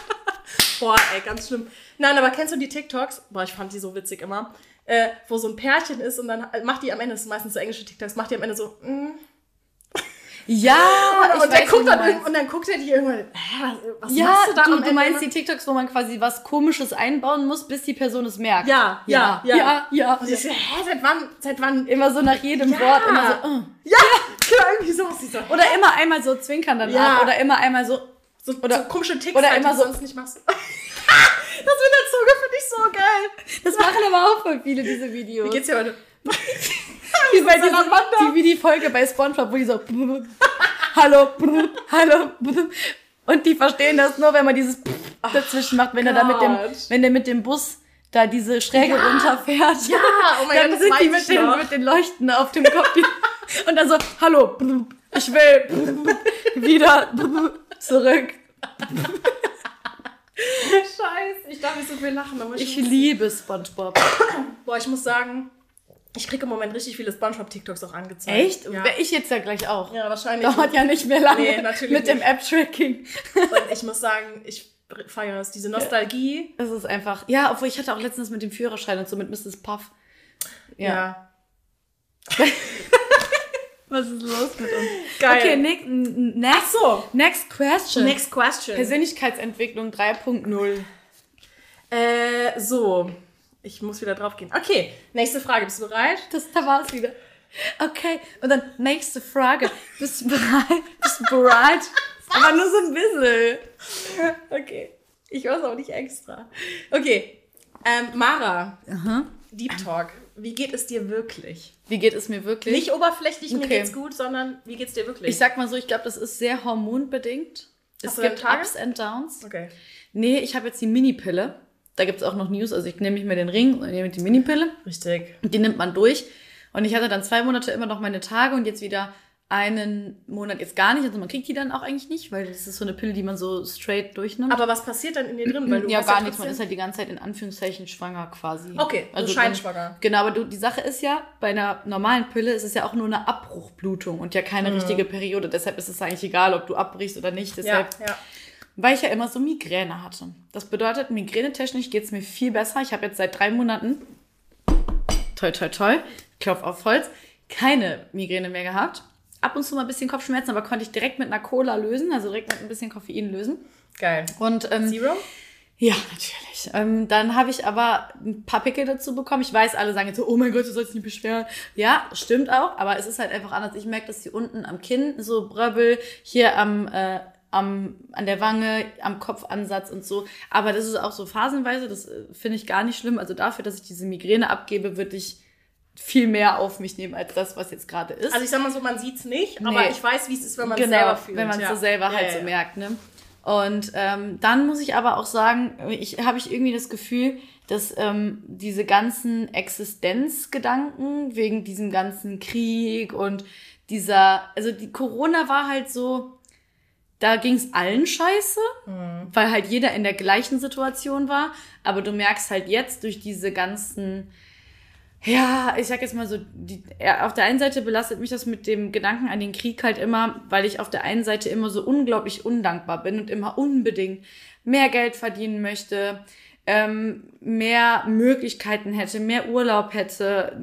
Speaker 2: Boah, ey, ganz schlimm. Nein, aber kennst du die TikToks? Boah, ich fand die so witzig immer. Äh, wo so ein Pärchen ist und dann macht die am Ende, das sind meistens so englische TikToks, macht die am Ende so, mm.
Speaker 1: Ja,
Speaker 2: und, und, der
Speaker 1: weiß,
Speaker 2: guckt dann, und dann guckt er die irgendwann, hä, was,
Speaker 1: Ja,
Speaker 2: machst du da
Speaker 1: du,
Speaker 2: am
Speaker 1: du meinst die TikToks, wo man quasi was Komisches einbauen muss, bis die Person es merkt.
Speaker 2: Ja, ja, ja.
Speaker 1: ja, ja.
Speaker 2: Und ich so, hä, seit wann, seit wann?
Speaker 1: Immer so nach jedem
Speaker 2: Ja.
Speaker 1: Wort, immer so, uh.
Speaker 2: Ja, *laughs* genau, irgendwie so. Sie so,
Speaker 1: Oder immer einmal so zwinkern danach.
Speaker 2: Ja.
Speaker 1: Oder immer einmal so.
Speaker 2: So,
Speaker 1: oder-
Speaker 2: so komische Ticks,
Speaker 1: oder
Speaker 2: halt,
Speaker 1: immer
Speaker 2: die
Speaker 1: so-
Speaker 2: du sonst nicht machst. *laughs* *laughs* das mit der Zunge finde ich so geil.
Speaker 1: Das machen aber auch voll viele, diese Videos.
Speaker 2: Wie geht's dir heute? *laughs*
Speaker 1: wie, bei diese,
Speaker 2: Salamander.
Speaker 1: die, wie die Folge bei Spongebob, wo die so Hallo, hallo. Und die verstehen das nur, wenn man dieses dazwischen macht, wenn er da mit dem, wenn der mit dem Bus da diese Schräge runterfährt.
Speaker 2: Ja, oh mein
Speaker 1: dann
Speaker 2: Gott,
Speaker 1: sind die mit den, mit den Leuchten auf dem Kopf. Und dann so, hallo, ich will wieder zurück.
Speaker 2: Scheiße, ich darf nicht so viel lachen, aber
Speaker 1: Ich liebe Spongebob. *coughs*
Speaker 2: Boah, ich muss sagen, ich kriege im Moment richtig viele Spongebob-TikToks auch angezeigt.
Speaker 1: Echt?
Speaker 2: Ja,
Speaker 1: Wär Ich jetzt ja gleich auch.
Speaker 2: ja wahrscheinlich.
Speaker 1: Dauert ja nicht mehr lange
Speaker 2: Nee, natürlich
Speaker 1: mit dem
Speaker 2: nicht.
Speaker 1: App-Tracking.
Speaker 2: Und ich muss sagen, ich feiere es. Diese Nostalgie.
Speaker 1: Es ist einfach. Ja, obwohl ich hatte auch letztens mit dem Führerschein und so mit Mrs. Puff. Ja.
Speaker 2: Ja. *laughs*
Speaker 1: Was ist los mit uns?
Speaker 2: Geil.
Speaker 1: Okay, next, next,
Speaker 2: so.
Speaker 1: next question.
Speaker 2: Next question.
Speaker 1: Persönlichkeitsentwicklung 3.0.
Speaker 2: Äh, so. Ich muss wieder drauf gehen. Okay, nächste Frage. Bist du bereit?
Speaker 1: Das, da war es wieder. Okay, und dann nächste Frage. Bist du bereit? Bist du bereit? *laughs* Aber nur so ein bisschen.
Speaker 2: Okay. Ich weiß auch nicht extra. Okay. Ähm, Mara, Deep Talk. Wie geht es dir wirklich?
Speaker 1: Wie geht es mir wirklich?
Speaker 2: Nicht oberflächlich, mir
Speaker 1: Okay.
Speaker 2: geht's gut, sondern wie geht's dir wirklich?
Speaker 1: Ich sag mal so, ich glaube, das ist sehr hormonbedingt. Es
Speaker 2: Hast deine
Speaker 1: gibt? Ups and Downs.
Speaker 2: okay.
Speaker 1: Nee, ich habe jetzt die Mini-Pille. Da gibt es auch noch News. Also ich nehme nicht mehr den Ring, sondern nehme die Mini-Pille.
Speaker 2: Richtig.
Speaker 1: Und die nimmt man durch. Und ich hatte dann zwei Monate immer noch meine Tage und jetzt wieder einen Monat jetzt gar nicht. Also man kriegt die dann auch eigentlich nicht, weil das ist so eine Pille, die man so straight durchnimmt.
Speaker 2: Aber was passiert dann in dir drin? Weil du
Speaker 1: ja, gar nichts. Man ist halt die ganze Zeit in Anführungszeichen schwanger quasi.
Speaker 2: Okay, so
Speaker 1: also
Speaker 2: scheinschwanger.
Speaker 1: Dann, genau, aber du, die Sache ist ja, bei einer normalen Pille ist es ja auch nur eine Abbruchblutung und ja keine richtige Periode. Deshalb ist es eigentlich egal, ob du abbrichst oder nicht.
Speaker 2: Mhm. Ja,
Speaker 1: Deshalb,
Speaker 2: ja.
Speaker 1: weil ich ja immer so Migräne hatte. Das bedeutet, migränetechnisch geht es mir viel besser. Ich habe jetzt seit drei Monaten, toi, toi, toi, Klopf auf Holz, keine Migräne mehr gehabt. Ab und zu mal ein bisschen Kopfschmerzen, aber konnte ich direkt mit einer Cola lösen, also direkt mit ein bisschen Koffein lösen.
Speaker 2: Geil.
Speaker 1: Und ähm,
Speaker 2: Zero?
Speaker 1: ja, natürlich. Ähm, dann habe ich aber ein paar Pickel dazu bekommen. Ich weiß, alle sagen jetzt so, oh mein Gott, du sollst nicht beschweren. Ja, stimmt auch, aber es ist halt einfach anders. Ich merke, dass hier unten am Kinn so Bröbbel, hier am, äh, am, an der Wange, am Kopfansatz und so. Aber das ist auch so phasenweise, das äh, finde ich gar nicht schlimm. Also dafür, dass ich diese Migräne abgebe, würde ich viel mehr auf mich nehmen als das, was jetzt gerade ist.
Speaker 2: Also ich sag mal so, man sieht's nicht,
Speaker 1: Nee.
Speaker 2: aber ich weiß, wie es ist, wenn man es
Speaker 1: genau,
Speaker 2: selber fühlt.
Speaker 1: wenn man es
Speaker 2: ja.
Speaker 1: so selber
Speaker 2: Ja,
Speaker 1: halt
Speaker 2: ja,
Speaker 1: so merkt, ne? Und ähm, dann muss ich aber auch sagen, ich habe ich irgendwie das Gefühl, dass ähm, diese ganzen Existenzgedanken wegen diesem ganzen Krieg und dieser, also die Corona war halt so, da ging es allen scheiße,
Speaker 2: Mhm.
Speaker 1: weil halt jeder in der gleichen Situation war. Aber du merkst halt jetzt durch diese ganzen Ja, ich sag jetzt mal so, die, auf der einen Seite belastet mich das mit dem Gedanken an den Krieg halt immer, weil ich auf der einen Seite immer so unglaublich undankbar bin und immer unbedingt mehr Geld verdienen möchte, ähm, mehr Möglichkeiten hätte, mehr Urlaub hätte.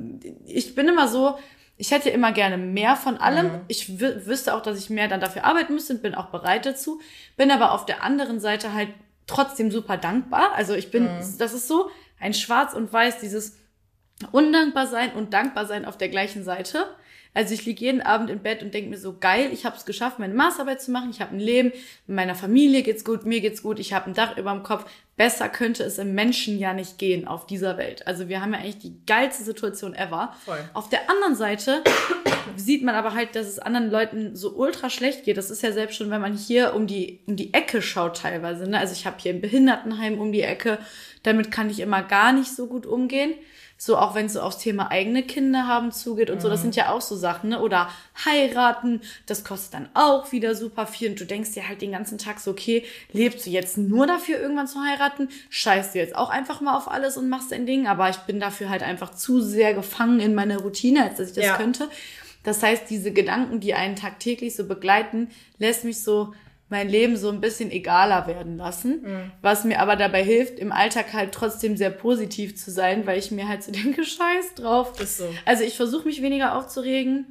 Speaker 1: Ich bin immer so, ich hätte immer gerne mehr von allem. Ich wü- wüsste auch, dass ich mehr dann dafür arbeiten müsste und bin auch bereit dazu. Bin aber auf der anderen Seite halt trotzdem super dankbar. Also ich bin, das ist so ein Schwarz und Weiß, dieses undankbar sein und dankbar sein auf der gleichen Seite. Also ich liege jeden Abend im Bett und denke mir so, geil, ich habe es geschafft, meine Masterarbeit zu machen, ich habe ein Leben, meiner Familie geht's gut, mir geht's gut, ich habe ein Dach über dem Kopf. Besser könnte es im Menschen ja nicht gehen auf dieser Welt. Also wir haben ja eigentlich die geilste Situation ever.
Speaker 2: Voll.
Speaker 1: Auf der anderen Seite *coughs* sieht man aber halt, dass es anderen Leuten so ultra schlecht geht. Das ist ja selbst schon, wenn man hier um die, um die Ecke schaut teilweise. Ne? Also ich habe hier ein Behindertenheim um die Ecke. Damit kann ich immer gar nicht so gut umgehen. So auch wenn es so aufs Thema eigene Kinder haben zugeht und so, das sind ja auch so Sachen, ne? Oder heiraten, das kostet dann auch wieder super viel und du denkst dir halt den ganzen Tag so, okay, lebst du jetzt nur dafür, irgendwann zu heiraten? Scheißt du jetzt auch einfach mal auf alles und machst dein Ding? Aber ich bin dafür halt einfach zu sehr gefangen in meiner Routine, als dass ich das
Speaker 2: Ja.
Speaker 1: könnte. Das heißt, diese Gedanken, die einen tagtäglich so begleiten, lässt mich so mein Leben so ein bisschen egaler werden lassen,
Speaker 2: Mhm.
Speaker 1: was mir aber dabei hilft, im Alltag halt trotzdem sehr positiv zu sein, weil ich mir halt so *laughs* denke, scheiß drauf.
Speaker 2: Ist so.
Speaker 1: Also ich versuche mich weniger aufzuregen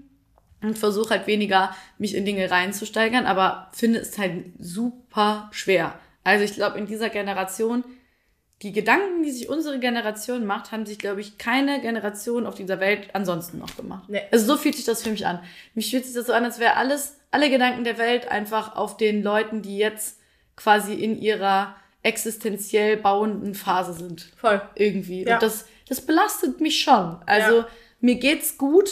Speaker 1: und versuche halt weniger mich in Dinge reinzusteigern, aber finde es halt super schwer. Also ich glaube, in dieser Generation, die Gedanken, die sich unsere Generation macht, haben sich, glaube ich, keine Generation auf dieser Welt ansonsten noch gemacht.
Speaker 2: Nee.
Speaker 1: Also so fühlt sich das für mich an. Mich fühlt sich das so an, als wäre alles, alle Gedanken der Welt einfach auf den Leuten, die jetzt quasi in ihrer existenziell bauenden Phase sind
Speaker 2: Voll.
Speaker 1: irgendwie.
Speaker 2: Ja.
Speaker 1: Und das, das belastet mich schon. Also
Speaker 2: Ja.
Speaker 1: mir geht's gut,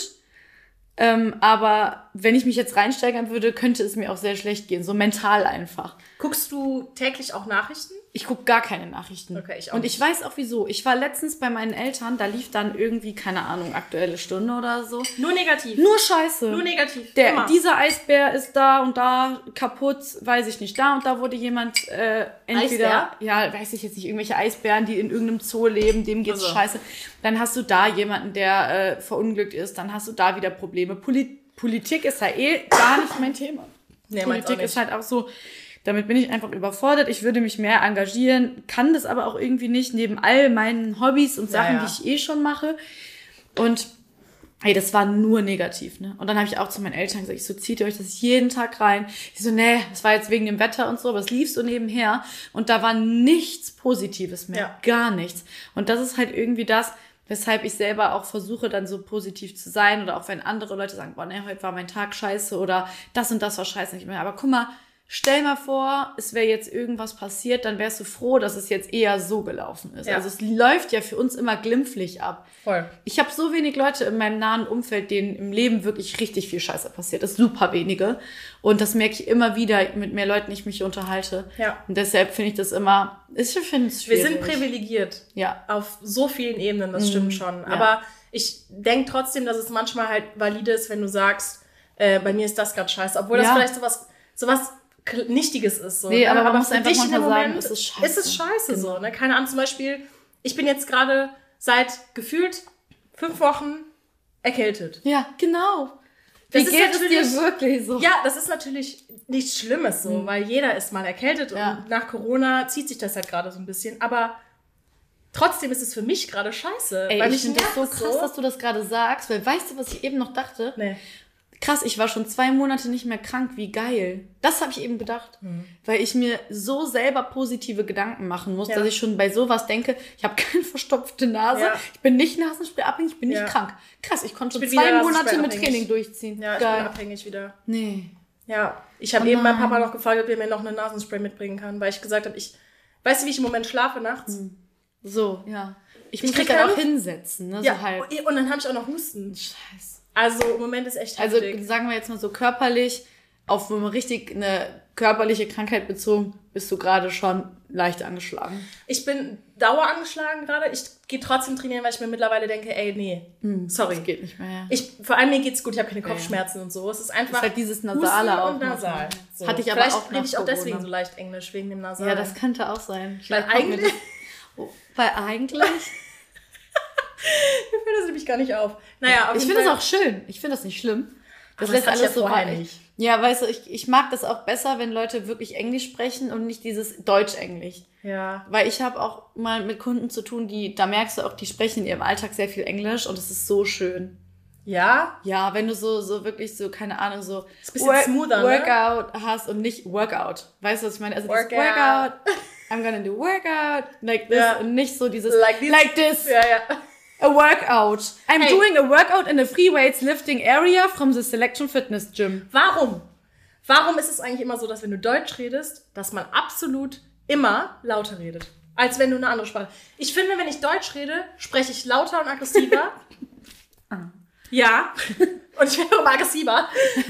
Speaker 1: ähm, aber wenn ich mich jetzt reinsteigern würde, könnte es mir auch sehr schlecht gehen. So mental einfach.
Speaker 2: Guckst du täglich auch Nachrichten?
Speaker 1: Ich gucke gar keine Nachrichten.
Speaker 2: Okay, ich auch
Speaker 1: Und ich weiß auch wieso. Ich war letztens bei meinen Eltern, da lief dann irgendwie, keine Ahnung, aktuelle Stunde oder so.
Speaker 2: Nur negativ.
Speaker 1: Nur Scheiße.
Speaker 2: Nur negativ.
Speaker 1: Der,
Speaker 2: Immer.
Speaker 1: dieser Eisbär ist da und da kaputt, weiß ich nicht. Da und da wurde jemand äh, entweder,
Speaker 2: Eisbär?
Speaker 1: ja, weiß ich jetzt nicht, irgendwelche Eisbären, die in irgendeinem Zoo leben, dem geht's
Speaker 2: Also.
Speaker 1: scheiße. Dann hast du da jemanden, der äh, verunglückt ist, dann hast du da wieder Probleme. Poli Politik ist ja eh gar nicht mein Thema.
Speaker 2: Nee,
Speaker 1: Politik ist halt auch so, damit bin ich einfach überfordert. Ich würde mich mehr engagieren, kann das aber auch irgendwie nicht, neben all meinen Hobbys und Sachen,
Speaker 2: ja.
Speaker 1: die ich eh schon mache. Und Ey, das war nur negativ, ne? Und dann habe ich auch zu meinen Eltern gesagt, ich so, zieht ihr euch das jeden Tag rein? Die so, nee, das war jetzt wegen dem Wetter und so, aber es lief so nebenher. Und da war nichts Positives mehr.
Speaker 2: Ja.
Speaker 1: Gar nichts. Und das ist halt irgendwie das, weshalb ich selber auch versuche, dann so positiv zu sein. Oder auch wenn andere Leute sagen, boah, nee, heute war mein Tag scheiße oder das und das war scheiße nicht mehr. Aber guck mal, stell mal vor, es wäre jetzt irgendwas passiert, dann wärst du froh, dass es jetzt eher so gelaufen ist.
Speaker 2: Ja.
Speaker 1: Also es läuft ja für uns immer glimpflich ab.
Speaker 2: Voll.
Speaker 1: Ich habe so wenig Leute in meinem nahen Umfeld, denen im Leben wirklich richtig viel Scheiße passiert ist. Super wenige. Und das merke ich immer wieder mit mehr Leuten, ich mich unterhalte.
Speaker 2: Ja.
Speaker 1: Und deshalb finde ich das immer, ich finde es
Speaker 2: Wir
Speaker 1: schwierig.
Speaker 2: sind privilegiert.
Speaker 1: Ja.
Speaker 2: Auf so vielen Ebenen, das
Speaker 1: Mhm.
Speaker 2: stimmt schon. Aber ich denke trotzdem, dass es manchmal halt valide ist, wenn du sagst, äh, bei mir ist das gerade scheiße. Obwohl das
Speaker 1: Ja.
Speaker 2: vielleicht sowas, sowas Nichtiges ist. So,
Speaker 1: Nee,
Speaker 2: ne?
Speaker 1: aber man muss einfach manchmal sagen,
Speaker 2: Moment
Speaker 1: es ist scheiße.
Speaker 2: Ist es scheiße
Speaker 1: Genau.
Speaker 2: so, ne? Keine Ahnung, zum Beispiel, ich bin jetzt gerade seit gefühlt fünf Wochen erkältet.
Speaker 1: Ja, genau.
Speaker 2: Das
Speaker 1: Wie
Speaker 2: ist
Speaker 1: geht es
Speaker 2: natürlich-
Speaker 1: dir wirklich so?
Speaker 2: Ja, das ist natürlich nichts Schlimmes so, weil jeder ist mal erkältet
Speaker 1: Mhm. Ja.
Speaker 2: und nach Corona zieht sich das halt gerade so ein bisschen. Aber trotzdem ist es für mich gerade scheiße.
Speaker 1: Ey, ich finde das so krass, dass du das gerade sagst, weil weißt du, was ich eben noch dachte?
Speaker 2: Nee.
Speaker 1: Krass, ich war schon zwei Monate nicht mehr krank, wie geil. Das habe ich eben gedacht, weil ich mir so selber positive Gedanken machen muss,
Speaker 2: Ja.
Speaker 1: dass ich schon bei sowas denke, ich habe *laughs* keine verstopfte Nase,
Speaker 2: Ja.
Speaker 1: ich bin nicht Nasenspray-abhängig, ich bin
Speaker 2: Ja.
Speaker 1: nicht krank. Krass, ich konnte schon
Speaker 2: bin
Speaker 1: zwei Monate mit. Training durchziehen.
Speaker 2: Ja, ich bin
Speaker 1: geil.
Speaker 2: abhängig wieder.
Speaker 1: Nee.
Speaker 2: Ja, ich habe
Speaker 1: Oh
Speaker 2: eben meinen. Papa noch gefragt, ob er mir noch eine Nasenspray mitbringen kann, weil ich gesagt habe, ich weißt du, wie ich im Moment schlafe nachts?
Speaker 1: So, ja. Ich,
Speaker 2: Ich
Speaker 1: muss mich dann auch hinsetzen, ne?
Speaker 2: Ja,
Speaker 1: so halt.
Speaker 2: und dann habe ich auch noch Husten.
Speaker 1: Scheiße.
Speaker 2: Also im Moment ist echt
Speaker 1: Also
Speaker 2: heftig.
Speaker 1: sagen wir jetzt mal so körperlich, auf wo man richtig eine körperliche Krankheit bezogen, bist du gerade schon leicht angeschlagen.
Speaker 2: Ich bin dauer angeschlagen gerade. Ich gehe trotzdem trainieren, weil ich mir mittlerweile denke, ey, nee, sorry.
Speaker 1: Das geht nicht mehr. Ja.
Speaker 2: Ich, vor allem mir geht's gut, ich habe keine Kopfschmerzen und so. Es ist einfach
Speaker 1: ist halt dieses Nasale auch
Speaker 2: und Nasal. So.
Speaker 1: Hatte ich aber
Speaker 2: Vielleicht
Speaker 1: auch
Speaker 2: rede ich auch deswegen so leicht Englisch, wegen dem Nasal.
Speaker 1: Ja, das könnte auch sein.
Speaker 2: Weil
Speaker 1: kommt mir
Speaker 2: eigentlich-
Speaker 1: das- Oh, weil eigentlich. *laughs*
Speaker 2: mir fällt das nämlich gar nicht auf. Naja, auf
Speaker 1: Ich finde das auch schön. Ich finde das nicht schlimm. Das lässt
Speaker 2: das
Speaker 1: alles
Speaker 2: ja
Speaker 1: so rein. Ja, weißt du, ich, ich mag das auch besser, wenn Leute wirklich Englisch sprechen und nicht dieses Deutsch-Englisch.
Speaker 2: Ja.
Speaker 1: Weil ich habe auch mal mit Kunden zu tun, die, da merkst du auch, die sprechen in ihrem Alltag sehr viel Englisch und es ist so schön.
Speaker 2: Ja?
Speaker 1: Ja, wenn du so, so wirklich so, keine Ahnung, so
Speaker 2: Ist ein bisschen smoother, ne?
Speaker 1: Workout hast und nicht Workout. Weißt du, was ich meine? Also
Speaker 2: Workout.
Speaker 1: Workout, I'm gonna do workout, like this
Speaker 2: Ja.
Speaker 1: und nicht so dieses
Speaker 2: Like this.
Speaker 1: like this.
Speaker 2: Ja, ja.
Speaker 1: A workout. I'm
Speaker 2: Hey.
Speaker 1: doing a workout in a free weights lifting area from the Selection Fitness Gym.
Speaker 2: Warum? Warum ist es eigentlich immer so, dass wenn du Deutsch redest, dass man absolut immer lauter redet? Als wenn du eine andere Sprache. Ich finde, wenn ich Deutsch rede, spreche ich lauter und aggressiver. *laughs* ja. *laughs* Und ich werde immer aggressiver.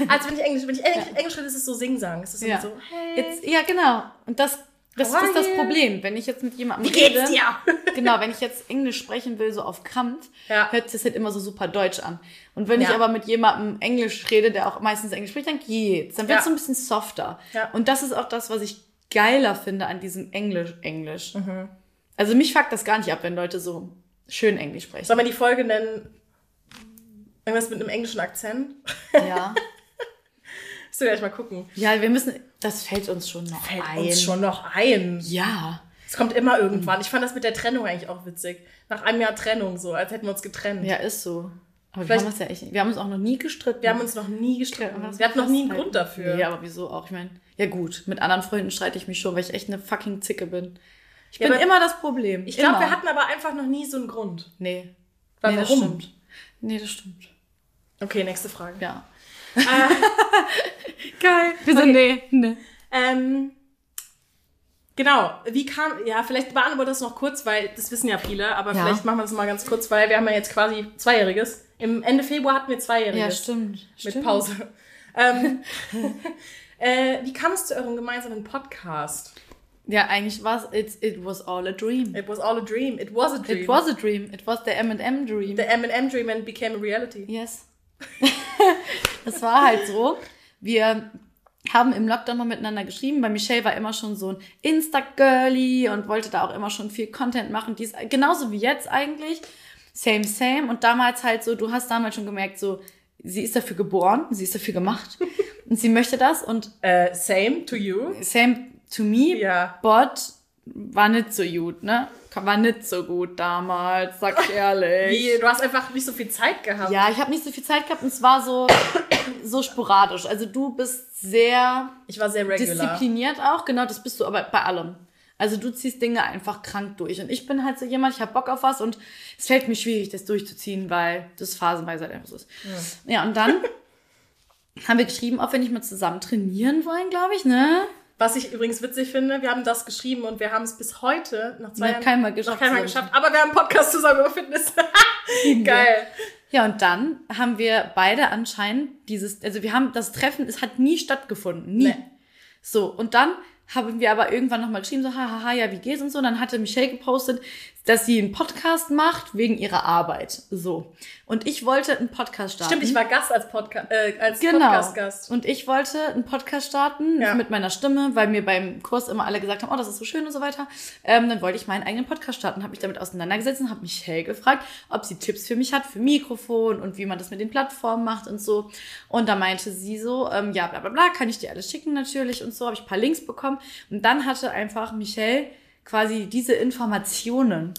Speaker 2: Als wenn ich Englisch, wenn ich Englisch, Englisch rede, ist es so Sing-Sang. Es ist
Speaker 1: Ja.
Speaker 2: so, hey.
Speaker 1: Jetzt, ja, genau. Und das, das
Speaker 2: How are
Speaker 1: ist das? Problem. Wenn ich jetzt mit jemandem
Speaker 2: Wie geht's
Speaker 1: rede,
Speaker 2: dir? *laughs*
Speaker 1: genau, wenn ich jetzt Englisch sprechen will, so auf Krampf,
Speaker 2: Ja.
Speaker 1: hört sich das halt immer so super deutsch an. Und wenn ich
Speaker 2: Ja.
Speaker 1: aber mit jemandem Englisch rede, der auch meistens Englisch spricht, dann geht's. Dann wird es
Speaker 2: Ja.
Speaker 1: so ein bisschen softer. Und das ist auch das, was ich geiler finde an diesem Englisch, Englisch.
Speaker 2: Mhm.
Speaker 1: Also mich fuckt das gar nicht ab, wenn Leute so schön Englisch sprechen.
Speaker 2: Soll man die Folge nennen? Irgendwas mit einem englischen Akzent?
Speaker 1: Ja. *laughs*
Speaker 2: Müsst ihr gleich mal gucken.
Speaker 1: Ja, wir müssen, das fällt uns schon noch
Speaker 2: Fällt
Speaker 1: ein.
Speaker 2: uns schon noch ein.
Speaker 1: Ja.
Speaker 2: Es kommt immer irgendwann. Ich fand das mit der Trennung eigentlich auch witzig. Nach einem Jahr Trennung so, als hätten wir uns getrennt.
Speaker 1: Ja, ist so. Aber wir
Speaker 2: Vielleicht-
Speaker 1: haben uns ja echt, wir haben uns auch noch nie gestritten.
Speaker 2: Wir haben uns noch nie gestritten.
Speaker 1: Ja,
Speaker 2: wir hatten noch nie einen
Speaker 1: festhalten.
Speaker 2: Grund dafür.
Speaker 1: Nee, aber wieso auch? Ich meine, ja gut, mit anderen Freunden streite ich mich schon, weil ich echt eine fucking Zicke bin. Ich
Speaker 2: Ja,
Speaker 1: bin immer das Problem.
Speaker 2: Ich glaube, wir hatten aber einfach noch nie so einen Grund.
Speaker 1: Nee.
Speaker 2: Weil
Speaker 1: nee, das
Speaker 2: warum?
Speaker 1: stimmt. Nee, das stimmt.
Speaker 2: Okay, nächste Frage.
Speaker 1: Ja. *laughs* Geil. Wir sind,
Speaker 2: Okay.
Speaker 1: nee, nee.
Speaker 2: Ähm, genau, wie kam, ja, vielleicht beantworten wir das noch kurz, weil das wissen ja viele, aber
Speaker 1: Ja.
Speaker 2: vielleicht machen wir das mal ganz kurz, weil wir haben ja jetzt quasi Zweijähriges. Im Ende Februar hatten wir
Speaker 1: Ja,
Speaker 2: Zweijähriges.
Speaker 1: stimmt.
Speaker 2: Mit
Speaker 1: stimmt.
Speaker 2: Pause. ähm, *laughs* *laughs* äh, wie kam es zu eurem gemeinsamen Podcast?
Speaker 1: Ja, eigentlich war es, it, it was all a dream.
Speaker 2: It was all a dream. It was a dream.
Speaker 1: It was a dream. It was the M&M dream.
Speaker 2: The M&M dream and became a reality.
Speaker 1: Yes. *laughs* das war halt so. Wir haben im Lockdown mal miteinander geschrieben, weil Michelle war immer schon so ein Insta-Girly und wollte da auch immer schon viel Content machen. Die ist genauso wie jetzt eigentlich. Same, same. Und damals halt so, du hast damals schon gemerkt, so, sie ist dafür geboren, sie ist dafür gemacht *laughs* und sie möchte das und
Speaker 2: Äh, same to you.
Speaker 1: same to me,
Speaker 2: Ja.
Speaker 1: but war nicht so gut, ne? War nicht so gut damals, sag ich ehrlich.
Speaker 2: Wie, du hast einfach nicht so viel Zeit gehabt.
Speaker 1: Ja, ich habe nicht so viel Zeit gehabt und es war so, so sporadisch. Also du bist sehr
Speaker 2: Ich war sehr regular.
Speaker 1: diszipliniert auch, genau, das bist du aber bei allem. Also du ziehst Dinge einfach krank durch. Und ich bin halt so jemand, ich habe Bock auf was und es fällt mir schwierig, das durchzuziehen, weil das phasenweise halt einfach so ist. Ja, und dann *laughs* haben wir geschrieben, ob wir nicht mal zusammen trainieren wollen, glaube ich, ne?
Speaker 2: Was ich übrigens witzig finde, wir haben das geschrieben und wir haben es bis heute, nach zwei Jahren,
Speaker 1: keinmal geschafft
Speaker 2: noch keinmal geschafft. Aber wir haben einen Podcast zusammen über Fitness. Geil.
Speaker 1: Ja, und dann haben wir beide anscheinend dieses, also wir haben das Treffen, es hat nie stattgefunden, nie.
Speaker 2: Nee.
Speaker 1: So, und dann haben wir aber irgendwann nochmal geschrieben, so, hahaha, ja, wie geht's und so. Und dann hatte Michelle gepostet, dass sie einen Podcast macht wegen ihrer Arbeit. So. Und ich wollte einen Podcast starten.
Speaker 2: Stimmt, ich war Gast als, Podca äh, als
Speaker 1: Genau.
Speaker 2: Podcast-Gast.
Speaker 1: Und ich wollte einen Podcast starten
Speaker 2: Ja.
Speaker 1: mit meiner Stimme, weil mir beim Kurs immer alle gesagt haben, oh, das ist so schön und so weiter. Ähm, dann wollte ich meinen eigenen Podcast starten, habe mich damit auseinandergesetzt und habe Michelle gefragt, ob sie Tipps für mich hat, für Mikrofon und wie man das mit den Plattformen macht und so. Und da meinte sie so, ähm, ja, bla bla bla, kann ich dir alles schicken natürlich und so, habe ich ein paar Links bekommen. Und dann hatte einfach Michelle quasi diese Informationen,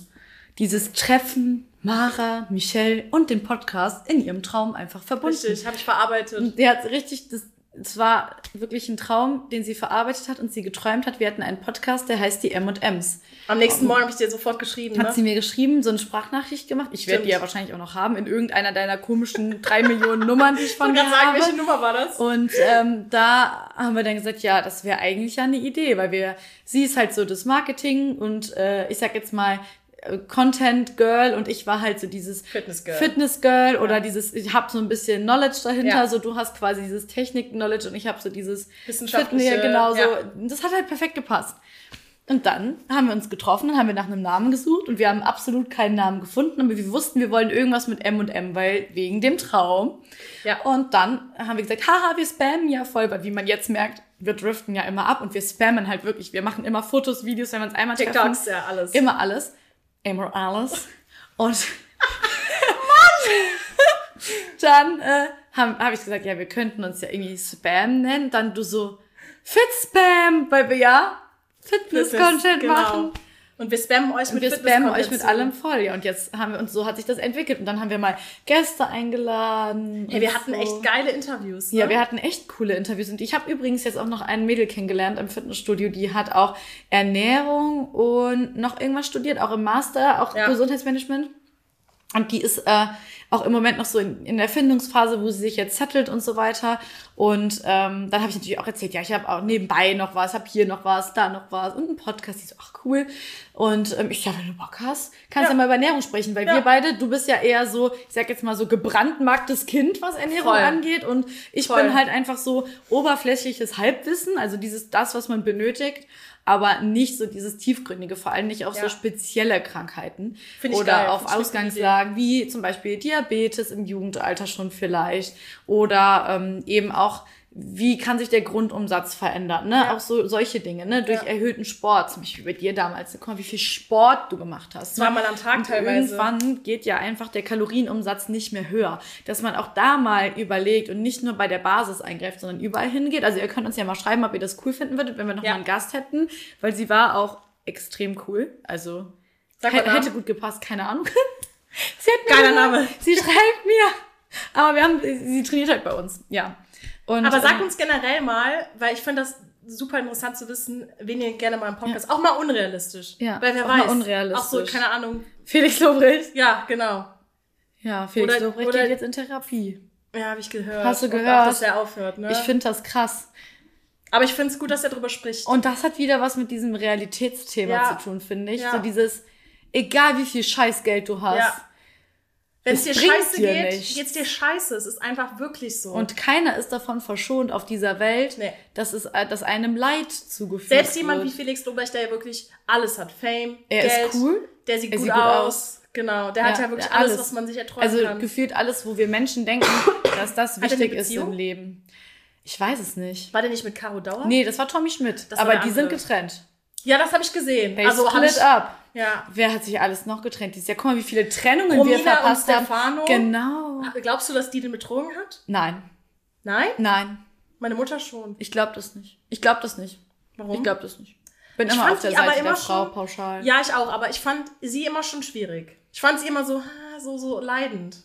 Speaker 1: dieses Treffen, Mara, Michelle und den Podcast in ihrem Traum einfach verbunden.
Speaker 2: Richtig, habe ich verarbeitet.
Speaker 1: Und der hat richtig, das, es war wirklich ein Traum, den sie verarbeitet hat und sie geträumt hat. Wir hatten einen Podcast, der heißt die M&M's.
Speaker 2: Am nächsten Morgen habe ich dir sofort geschrieben.
Speaker 1: Hat
Speaker 2: Ne?
Speaker 1: sie mir geschrieben, so eine Sprachnachricht gemacht. Ich werde die ja wahrscheinlich auch noch haben in irgendeiner deiner komischen drei Millionen Nummern, die ich von mir
Speaker 2: sagen,
Speaker 1: habe.
Speaker 2: welche Nummer war das?
Speaker 1: Und ähm, da haben wir dann gesagt, ja, das wäre eigentlich ja eine Idee, weil wir, sie ist halt so das Marketing und äh, ich sag jetzt mal Content Girl und ich war halt so dieses
Speaker 2: Fitness Girl.
Speaker 1: Fitness Girl oder dieses, ich habe so ein bisschen Knowledge dahinter,
Speaker 2: Ja.
Speaker 1: so du hast quasi dieses Technik-Knowledge und ich habe so dieses
Speaker 2: Wissenschaftliche,
Speaker 1: Fitness, genau so.
Speaker 2: ja.
Speaker 1: Das hat halt perfekt gepasst. Und dann haben wir uns getroffen, dann haben wir nach einem Namen gesucht und wir haben absolut keinen Namen gefunden, aber wir wussten, wir wollen irgendwas mit M und M, weil wegen dem Traum.
Speaker 2: Ja.
Speaker 1: Und dann haben wir gesagt, haha, wir spammen ja voll, weil wie man jetzt merkt, wir driften ja immer ab und wir spammen halt wirklich. Wir machen immer Fotos, Videos, wenn wir uns einmal treffen.
Speaker 2: TikToks, ja, alles.
Speaker 1: Immer alles. Immer alles. Und *laughs* dann äh, habe hab ich gesagt, ja, wir könnten uns ja irgendwie Spam nennen. Dann du so, Fit Spam, weil wir ja Fitness-Content
Speaker 2: Genau.
Speaker 1: machen.
Speaker 2: Und wir spammen euch
Speaker 1: Und
Speaker 2: mit
Speaker 1: wir spammen euch mit allem voll. Ja, und jetzt haben wir uns, so hat sich das entwickelt. Und dann haben wir mal Gäste eingeladen.
Speaker 2: Hey, wir
Speaker 1: und
Speaker 2: hatten
Speaker 1: so.
Speaker 2: echt geile Interviews. Ne?
Speaker 1: Ja, wir hatten echt coole Interviews. Und ich habe übrigens jetzt auch noch ein Mädel kennengelernt im Fitnessstudio, die hat auch Ernährung und noch irgendwas studiert, auch im Master, auch
Speaker 2: Ja.
Speaker 1: Gesundheitsmanagement. Und die ist äh, auch im Moment noch so in, in der Findungsphase, wo sie sich jetzt settelt und so weiter. Und ähm, dann habe ich natürlich auch erzählt, ja, ich habe auch nebenbei noch was, habe hier noch was, da noch was und einen Podcast. Die so, ach cool. Und ähm, ich ja, wenn du Bock hast, kannst du
Speaker 2: Ja.
Speaker 1: ja mal über Ernährung sprechen, weil
Speaker 2: Ja.
Speaker 1: wir beide, du bist ja eher so, ich sag jetzt mal so gebrandmarktes Kind, was Ernährung
Speaker 2: Voll.
Speaker 1: angeht. Und ich
Speaker 2: Voll.
Speaker 1: bin halt einfach so oberflächliches Halbwissen, also dieses das, was man benötigt, aber nicht so dieses tiefgründige, vor allem nicht auf
Speaker 2: Ja.
Speaker 1: so spezielle Krankheiten
Speaker 2: ich
Speaker 1: oder
Speaker 2: geil,
Speaker 1: auf Ausgangslagen wie zum Beispiel Diabetes im Jugendalter schon vielleicht oder ähm, eben auch wie kann sich der Grundumsatz verändern, ne?
Speaker 2: Ja.
Speaker 1: Auch so solche Dinge, ne? Durch
Speaker 2: Ja.
Speaker 1: erhöhten Sport, zum Beispiel bei dir damals. Guck mal, wie viel Sport du gemacht hast. ne?
Speaker 2: Zweimal am Tag
Speaker 1: Und
Speaker 2: teilweise.
Speaker 1: Irgendwann geht ja einfach der Kalorienumsatz nicht mehr höher. Dass man auch da mal überlegt und nicht nur bei der Basis eingreift, sondern überall hingeht. Also ihr könnt uns ja mal schreiben, ob ihr das cool finden würdet, wenn wir noch
Speaker 2: Ja.
Speaker 1: mal einen Gast hätten, weil sie war auch extrem cool. Also hätte, gut gepasst, keine Ahnung. *laughs* sie hat
Speaker 2: Geiler Name.
Speaker 1: Sie schreibt mir. Aber wir haben, sie trainiert halt bei uns, ja. Und,
Speaker 2: Aber sagt
Speaker 1: ähm,
Speaker 2: uns generell mal, weil ich finde das super interessant zu wissen, wen ihr gerne mal im Podcast, auch mal unrealistisch.
Speaker 1: Ja,
Speaker 2: weil wer
Speaker 1: auch mal
Speaker 2: weiß.
Speaker 1: unrealistisch.
Speaker 2: Auch so, keine Ahnung.
Speaker 1: Felix Lobrecht.
Speaker 2: Ja, genau.
Speaker 1: Ja, Felix
Speaker 2: Oder-
Speaker 1: Lobrecht
Speaker 2: oder-
Speaker 1: geht jetzt in Therapie.
Speaker 2: Ja, habe ich gehört.
Speaker 1: Hast du gehört?
Speaker 2: Auch, dass er aufhört, ne?
Speaker 1: Ich finde das krass.
Speaker 2: Aber ich finde es gut, dass er drüber spricht.
Speaker 1: Und das hat wieder was mit diesem Realitätsthema
Speaker 2: Ja.
Speaker 1: zu tun, finde ich.
Speaker 2: Ja.
Speaker 1: So dieses, egal wie viel Scheißgeld du hast.
Speaker 2: Ja. Wenn es dir scheiße
Speaker 1: dir
Speaker 2: geht,
Speaker 1: nichts.
Speaker 2: geht's dir scheiße. Es ist einfach wirklich so.
Speaker 1: Und keiner ist davon verschont auf dieser Welt,
Speaker 2: Nee.
Speaker 1: dass es äh, dass einem Leid zugefügt
Speaker 2: Selbst jemand
Speaker 1: wird.
Speaker 2: wie Felix Lobrecht, der ja wirklich alles hat. Fame,
Speaker 1: Er ist
Speaker 2: Geld,
Speaker 1: cool.
Speaker 2: der sieht, gut,
Speaker 1: sieht gut
Speaker 2: aus. Genau, der hat ja wirklich
Speaker 1: ja,
Speaker 2: alles, was man sich erträumen
Speaker 1: Also
Speaker 2: kann.
Speaker 1: gefühlt alles, wo wir Menschen denken, *coughs* dass das wichtig ist im Leben. Ich weiß es nicht.
Speaker 2: War der nicht mit Caro Dauer?
Speaker 1: Nee, das war Tommy Schmidt.
Speaker 2: Das
Speaker 1: aber die sind
Speaker 2: andere.
Speaker 1: getrennt.
Speaker 2: Ja, das habe ich gesehen.
Speaker 1: They
Speaker 2: also
Speaker 1: split
Speaker 2: ich,
Speaker 1: up.
Speaker 2: Ja.
Speaker 1: Wer hat sich alles noch getrennt dieses Jahr? Guck mal, wie viele Trennungen wir
Speaker 2: Romina
Speaker 1: verpasst
Speaker 2: und
Speaker 1: haben. Genau.
Speaker 2: Glaubst du, dass die den betrogen hat?
Speaker 1: Nein,
Speaker 2: Nein?
Speaker 1: nein.
Speaker 2: Meine Mutter schon.
Speaker 1: Ich glaube das nicht. Ich glaube das nicht.
Speaker 2: Warum?
Speaker 1: Ich glaube das nicht. Bin
Speaker 2: Ich
Speaker 1: immer auf der Seite
Speaker 2: immer
Speaker 1: der Frau
Speaker 2: schon-
Speaker 1: pauschal.
Speaker 2: Ja, ich auch, aber ich fand sie immer schon schwierig. Ich fand sie immer so, so, so leidend.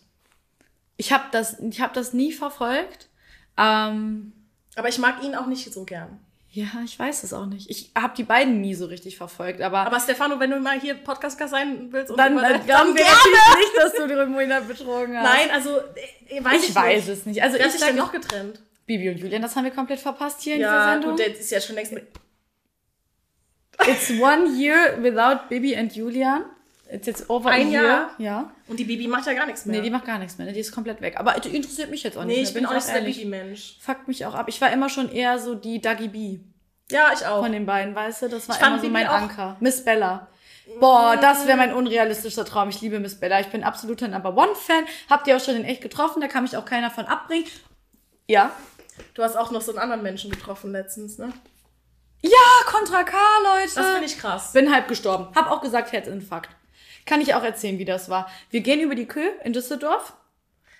Speaker 1: Ich habe das, ich hab das nie verfolgt. Ähm,
Speaker 2: Aber ich mag ihn auch nicht so gern.
Speaker 1: Ja, ich weiß es auch nicht. Ich habe die beiden nie so richtig verfolgt, aber,
Speaker 2: Aber Stefano, wenn du mal hier Podcast-Gast sein willst und
Speaker 1: dann,
Speaker 2: immer-
Speaker 1: dann glauben wir natürlich nicht, dass du die Romina betrogen hast.
Speaker 2: Nein, also, äh, weiß ich,
Speaker 1: ich weiß es nicht. Also
Speaker 2: Wer hat
Speaker 1: ich sage
Speaker 2: denn noch getrennt?
Speaker 1: Bibi und Julian, das haben wir komplett verpasst hier in dieser
Speaker 2: Ja,
Speaker 1: Sendung.
Speaker 2: gut, der ist ja schon längst mit.
Speaker 1: It's one year without Bibi and Julian. It's jetzt over
Speaker 2: Ein. Jahr?
Speaker 1: Ja.
Speaker 2: Und die Bibi macht ja gar nichts mehr.
Speaker 1: Nee, die macht gar nichts mehr. ne? Die ist komplett weg. Aber die interessiert mich jetzt auch nicht
Speaker 2: nee
Speaker 1: mehr.
Speaker 2: ich bin auch nicht so der. Bibi-Mensch.
Speaker 1: Fuckt mich auch ab. Ich war immer schon eher so die Dagi B
Speaker 2: Ja, ich auch.
Speaker 1: von den beiden, weißt du? Das war
Speaker 2: Ich
Speaker 1: immer so
Speaker 2: Bibi
Speaker 1: mein Anker. Miss Bella. Boah, das wäre mein unrealistischer Traum. Ich liebe Miss Bella. Ich bin absoluter Number One-Fan. Habt ihr auch schon in echt getroffen? Da kann mich auch keiner von abbringen. Ja.
Speaker 2: Du hast auch noch so einen anderen Menschen getroffen letztens, ne?
Speaker 1: Ja, Contra K, Leute.
Speaker 2: Das finde ich krass.
Speaker 1: Bin halb gestorben. Hab auch gesagt, Herzinfarkt. Kann ich auch erzählen, wie das war. Wir gehen über die Kö in Düsseldorf.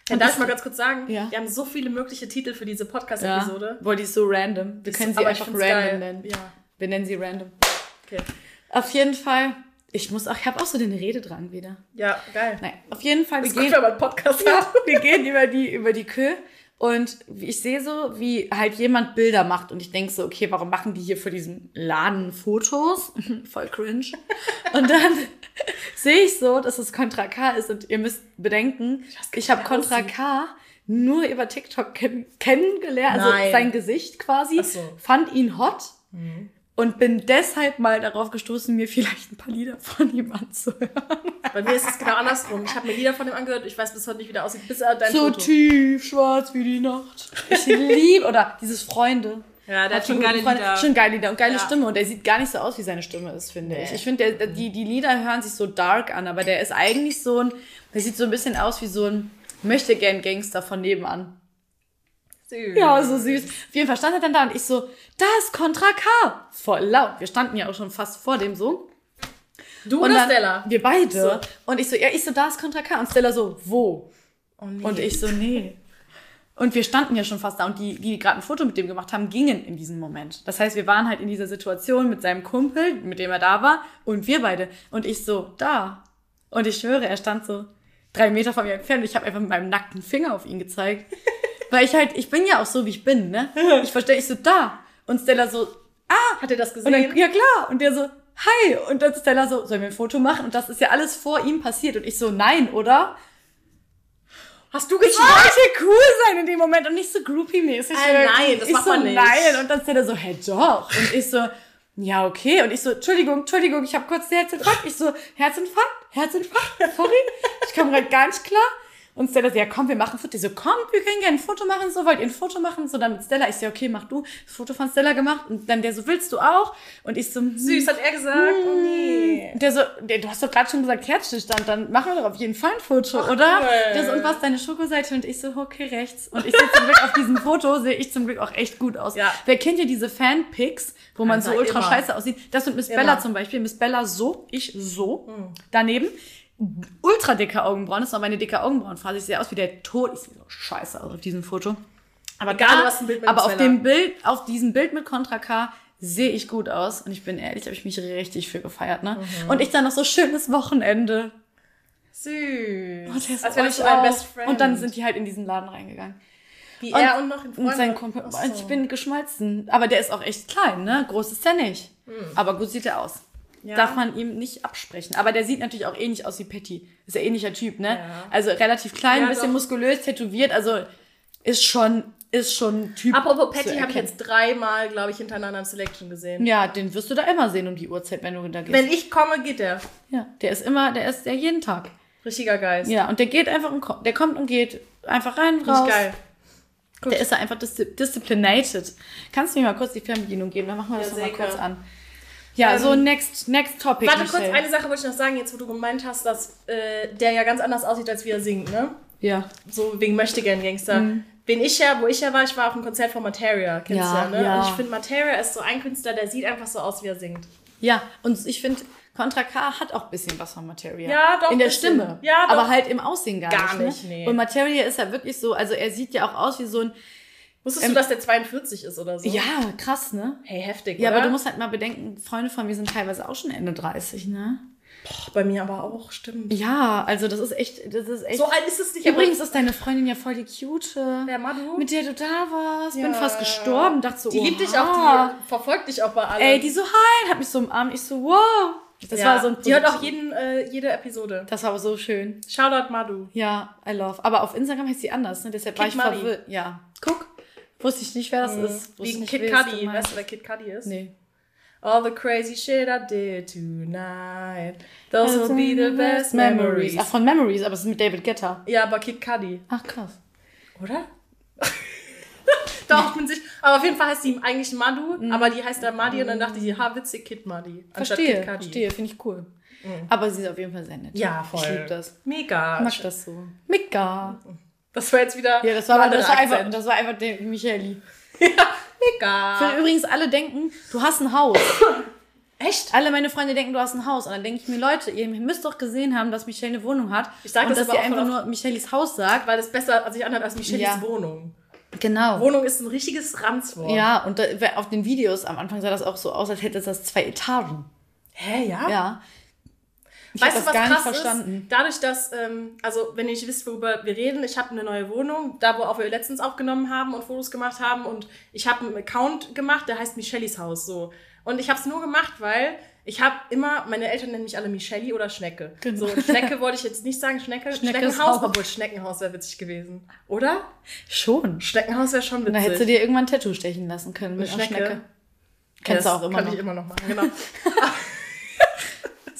Speaker 2: Ja, darf ich mal ganz kurz sagen?
Speaker 1: Ja.
Speaker 2: Wir haben so viele mögliche Titel für diese
Speaker 1: Ja,
Speaker 2: Podcast-Episode.
Speaker 1: boah, die ist so random. Wir können sie einfach random
Speaker 2: geil.
Speaker 1: nennen.
Speaker 2: Ja.
Speaker 1: Wir nennen sie random.
Speaker 2: Okay.
Speaker 1: Auf jeden Fall. Ich muss auch, ich habe auch so den Rededrang wieder.
Speaker 2: Ja, geil.
Speaker 1: Nein, auf jeden Fall. Wir
Speaker 2: Das ist gut,
Speaker 1: gehen,
Speaker 2: wenn man Podcast
Speaker 1: ja, wir gehen über die, über die Kö und ich sehe so, wie halt jemand Bilder macht und ich denke so, okay, warum machen die hier für diesen Laden Fotos? *laughs* Voll cringe. Und dann *laughs* sehe ich so, dass es Contra K ist und ihr müsst bedenken, ich habe Contra. K nur über TikTok kenn kennengelernt, also
Speaker 2: Nein.
Speaker 1: sein Gesicht quasi,
Speaker 2: so.
Speaker 1: fand ihn hot und bin deshalb mal darauf gestoßen, mir vielleicht ein paar Lieder von ihm anzuhören.
Speaker 2: Bei mir ist es genau andersrum. Ich habe mir Lieder von ihm angehört. Ich weiß bis heute nicht, wie der aussieht, bis er dein
Speaker 1: So
Speaker 2: Foto.
Speaker 1: tief schwarz wie die Nacht. Ich liebe, oder dieses Freunde.
Speaker 2: Ja, der hat schon geile
Speaker 1: Freunde-
Speaker 2: Lieder.
Speaker 1: Schon geile Lieder und geile
Speaker 2: Ja.
Speaker 1: Stimme. Und der sieht gar nicht so aus, wie seine Stimme ist, finde ich.
Speaker 2: Nee.
Speaker 1: Ich finde, der- die, die Lieder hören sich so dark an, aber der ist eigentlich so ein, der sieht so ein bisschen aus wie so ein möchte gern Gangster von nebenan.
Speaker 2: Süß.
Speaker 1: Ja, so süß. Auf jeden Fall stand er dann da und ich so, da ist Contra K. Voll laut. Wir standen ja auch schon fast vor dem so.
Speaker 2: Du
Speaker 1: Und
Speaker 2: oder
Speaker 1: dann,
Speaker 2: Stella?
Speaker 1: Wir beide.
Speaker 2: So.
Speaker 1: Und ich so, ja, ich so, da ist Contra K. Und Stella so, wo?
Speaker 2: Oh nee.
Speaker 1: Und ich so, nee. Und wir standen ja schon fast da und die, die gerade ein Foto mit dem gemacht haben, gingen in diesem Moment. Das heißt, wir waren halt in dieser Situation mit seinem Kumpel, mit dem er da war, und wir beide. Und ich so, da. Und ich schwöre, er stand so drei Meter von mir entfernt und ich habe einfach mit meinem nackten Finger auf ihn gezeigt. *laughs* Weil ich halt, ich bin ja auch so, wie ich bin, ne? *laughs* Ich verstehe, ich so, da. Und Stella so, ah.
Speaker 2: Hat er das
Speaker 1: Und
Speaker 2: gesehen?
Speaker 1: dann, ja klar. Und der so, hi. Und dann Stella so, sollen wir ein Foto machen? Und das ist ja alles vor ihm passiert. Und ich so, nein, oder?
Speaker 2: Hast du
Speaker 1: Ich
Speaker 2: gesagt?
Speaker 1: wollte cool sein in dem Moment und nicht so groupie-mäßig.
Speaker 2: Äh, nein, das
Speaker 1: ich
Speaker 2: macht
Speaker 1: so,
Speaker 2: man nicht.
Speaker 1: Nein. Und dann ist der so, hä, doch. Und ich so, ja, okay. Und ich so, Entschuldigung, Entschuldigung, ich habe kurz den Herzinfarkt. Ich so, Herzinfarkt, Herzinfarkt, sorry. Ich komme gerade gar nicht klar. Und Stella so, ja komm, wir machen ein Foto. Ich so, komm, wir können gerne ein Foto machen. So, wollt ihr ein Foto machen? So, dann mit Stella. Ich so, okay, mach du. Das Foto von Stella gemacht. Und dann der so, willst du auch? Und ich so, hm.
Speaker 2: Süß, hat er gesagt. Oh nee.
Speaker 1: Der so, der, du hast doch gerade schon gesagt Herzstillstand, dann machen wir doch auf jeden Fall ein Foto, oder?
Speaker 2: cool.
Speaker 1: Der so, und was deine Schokoseite? Und ich so, okay, rechts. Und ich sehe zum Glück auf diesem Foto, sehe ich zum Glück auch echt gut aus.
Speaker 2: Ja.
Speaker 1: Wer kennt ja diese Fanpics, wo man so
Speaker 2: Alter,
Speaker 1: ultra
Speaker 2: immer.
Speaker 1: scheiße aussieht? Das mit Miss
Speaker 2: Immer.
Speaker 1: Bella zum Beispiel. Miss Bella so, ich so. Daneben. Ultra dicke Augenbrauen. Das war meine dicke Augenbrauenphase. Ich sehe aus wie der Tod. Ich sehe so scheiße aus auf diesem Foto. Aber
Speaker 2: Egal,
Speaker 1: da,
Speaker 2: du hast ein Bild mit
Speaker 1: aber auf dem Bild, auf diesem Bild mit Contra K sehe ich gut aus. Und ich bin ehrlich, habe ich mich richtig für gefeiert, ne?
Speaker 2: Mhm.
Speaker 1: Und ich dann noch so schönes Wochenende.
Speaker 2: Süß.
Speaker 1: Oh, der ist
Speaker 2: Als wäre das mein. Best Friend.
Speaker 1: Und dann sind die halt in diesen Laden reingegangen.
Speaker 2: Wie
Speaker 1: Und-
Speaker 2: er und noch ein Freund.
Speaker 1: Und sein Kumpel.
Speaker 2: So.
Speaker 1: Ich bin geschmolzen. Aber der ist auch echt klein, ne? Groß ist der nicht. Aber gut sieht er aus.
Speaker 2: Ja.
Speaker 1: Darf man ihm nicht absprechen. Aber der sieht natürlich auch ähnlich aus wie Patty. Ist ja ähnlicher Typ, ne?
Speaker 2: Ja.
Speaker 1: Also relativ klein,
Speaker 2: Ja,
Speaker 1: bisschen
Speaker 2: doch.
Speaker 1: muskulös, tätowiert. Also ist schon, ist schon Typ.
Speaker 2: Apropos Patty, habe ich jetzt dreimal, glaube ich, hintereinander im Selection gesehen.
Speaker 1: Ja, den wirst du da immer sehen um die Uhrzeit, wenn du da gehst.
Speaker 2: Wenn ich komme, geht der.
Speaker 1: ja, der ist immer, der ist der jeden Tag.
Speaker 2: Richtiger Geist.
Speaker 1: Ja, und der geht einfach und kommt, der kommt und geht einfach rein, raus.
Speaker 2: Nicht geil.
Speaker 1: Der ist da einfach diszi disciplinated. Kannst du mir mal kurz die Fernbedienung geben? Dann machen wir das
Speaker 2: Ja,
Speaker 1: noch mal
Speaker 2: sehr
Speaker 1: kurz an. Ja,
Speaker 2: Ähm,
Speaker 1: so next, next topic.
Speaker 2: Warte kurz,
Speaker 1: Michelle.
Speaker 2: eine Sache wollte ich noch sagen, jetzt wo du gemeint hast, dass äh, der ja ganz anders aussieht, als wie er singt, ne?
Speaker 1: Ja.
Speaker 2: So wegen Möchtegern Gangster. Wen ich ja, wo ich ja war, ich war auf einem Konzert von Materia, kennst
Speaker 1: Ja,
Speaker 2: du ja, ne?
Speaker 1: ja.
Speaker 2: Und ich finde, Materia ist so ein Künstler, der sieht einfach so aus, wie er singt.
Speaker 1: Ja, und ich finde, Contra K hat auch ein bisschen was von Materia.
Speaker 2: Ja, doch,
Speaker 1: In der
Speaker 2: bisschen.
Speaker 1: Stimme.
Speaker 2: Ja, doch.
Speaker 1: Aber halt im Aussehen gar,
Speaker 2: Gar
Speaker 1: nicht.
Speaker 2: nicht,
Speaker 1: ne?
Speaker 2: nee.
Speaker 1: Und Materia ist ja wirklich so, also er sieht ja auch aus wie so ein,
Speaker 2: Wusstest du, dass der 42 ist oder so?
Speaker 1: ja, krass, ne?
Speaker 2: Hey, heftig,
Speaker 1: Ja,
Speaker 2: oder?
Speaker 1: aber du musst halt mal bedenken, Freunde von mir sind teilweise auch schon Ende 30, ne?
Speaker 2: Boah, Bei mir aber auch, stimmt.
Speaker 1: Ja, also das ist echt, das ist echt.
Speaker 2: So alt ist es nicht.
Speaker 1: Übrigens ist deine Freundin ja voll die cute.
Speaker 2: Wer, Madu?
Speaker 1: Mit der du da warst. Bin
Speaker 2: Ja.
Speaker 1: fast gestorben. Dachte so,
Speaker 2: Die liebt dich auch, die verfolgt dich auch bei allem.
Speaker 1: Ey, die so hi, hat mich so umarmt. Ich so, wow. Das
Speaker 2: ja,
Speaker 1: war so ein
Speaker 2: Die hört auch jeden, äh, jede Episode.
Speaker 1: Das war aber so schön.
Speaker 2: Shoutout Madu.
Speaker 1: Ja, I love. Aber auf Instagram heißt sie anders, ne? Deshalb war
Speaker 2: Kid
Speaker 1: ich verwirrt. Ja. Guck. Wusste ich nicht, wer das ist. Wusste nicht,
Speaker 2: Kid Cudi. Weißt du, wer Kid Cudi ist?
Speaker 1: Nee.
Speaker 2: All the crazy shit I did tonight. Those will be the best memories.
Speaker 1: Ach, von Memories, aber es ist mit David Guetta.
Speaker 2: Ja, aber Kid Cudi.
Speaker 1: Ach, krass.
Speaker 2: Oder? *laughs* Doch, ich bin sicher. Aber auf jeden Fall heißt sie eigentlich Madu, aber die heißt da Madi und dann dachte ich, ha, witzig, Kid Madi. anstatt
Speaker 1: Verstehe,
Speaker 2: Kid
Speaker 1: verstehe, finde ich cool. Aber sie ist auf jeden Fall sehr nett.
Speaker 2: Ja, voll.
Speaker 1: Ich liebe das.
Speaker 2: Mega.
Speaker 1: Ich mag das so. Mika.
Speaker 2: Das war jetzt wieder.
Speaker 1: Ja, das war, aber, das war einfach, das war einfach der Michaeli. *laughs*
Speaker 2: Mega.
Speaker 1: Für übrigens alle denken, du hast ein Haus. *laughs*
Speaker 2: Echt?
Speaker 1: Alle meine Freunde denken, du hast ein Haus. Und dann denke ich mir, Leute, ihr müsst doch gesehen haben, dass Michelle eine Wohnung hat.
Speaker 2: Ich sag
Speaker 1: und
Speaker 2: das
Speaker 1: dass ihr einfach nur Michelis Haus sagt.
Speaker 2: Weil das besser sich anhört als Michelis
Speaker 1: Ja.
Speaker 2: Wohnung.
Speaker 1: Genau.
Speaker 2: Wohnung ist ein richtiges Ranzwort.
Speaker 1: Ja, und da, auf den Videos am Anfang sah das auch so aus, als hätte es das zwei Etagen.
Speaker 2: Hä, ja?
Speaker 1: Ja. Ich
Speaker 2: weißt du, was
Speaker 1: gar
Speaker 2: krass
Speaker 1: nicht verstanden.
Speaker 2: ist? Dadurch, dass, ähm, also wenn ihr nicht wisst, worüber wir reden, ich habe eine neue Wohnung, da wo auch wir letztens aufgenommen haben und Fotos gemacht haben und ich habe einen Account gemacht, der heißt Michelis Haus so. Und ich habe es nur gemacht, weil ich habe immer, meine Eltern nennen mich alle Micheli oder Schnecke.
Speaker 1: Genau.
Speaker 2: So, Schnecke wollte ich jetzt nicht sagen, Schnecke, *laughs*
Speaker 1: Schneckes
Speaker 2: Schneckenhaus,
Speaker 1: Haus.
Speaker 2: obwohl Schneckenhaus wäre witzig gewesen. Oder?
Speaker 1: Schon.
Speaker 2: Schneckenhaus wäre schon witzig.
Speaker 1: Da hättest du dir irgendwann ein Tattoo stechen lassen können mit einer
Speaker 2: Schnecke.
Speaker 1: Schnecke. Kennst
Speaker 2: Das
Speaker 1: du auch immer
Speaker 2: kann
Speaker 1: noch.
Speaker 2: ich immer noch machen, genau. *laughs*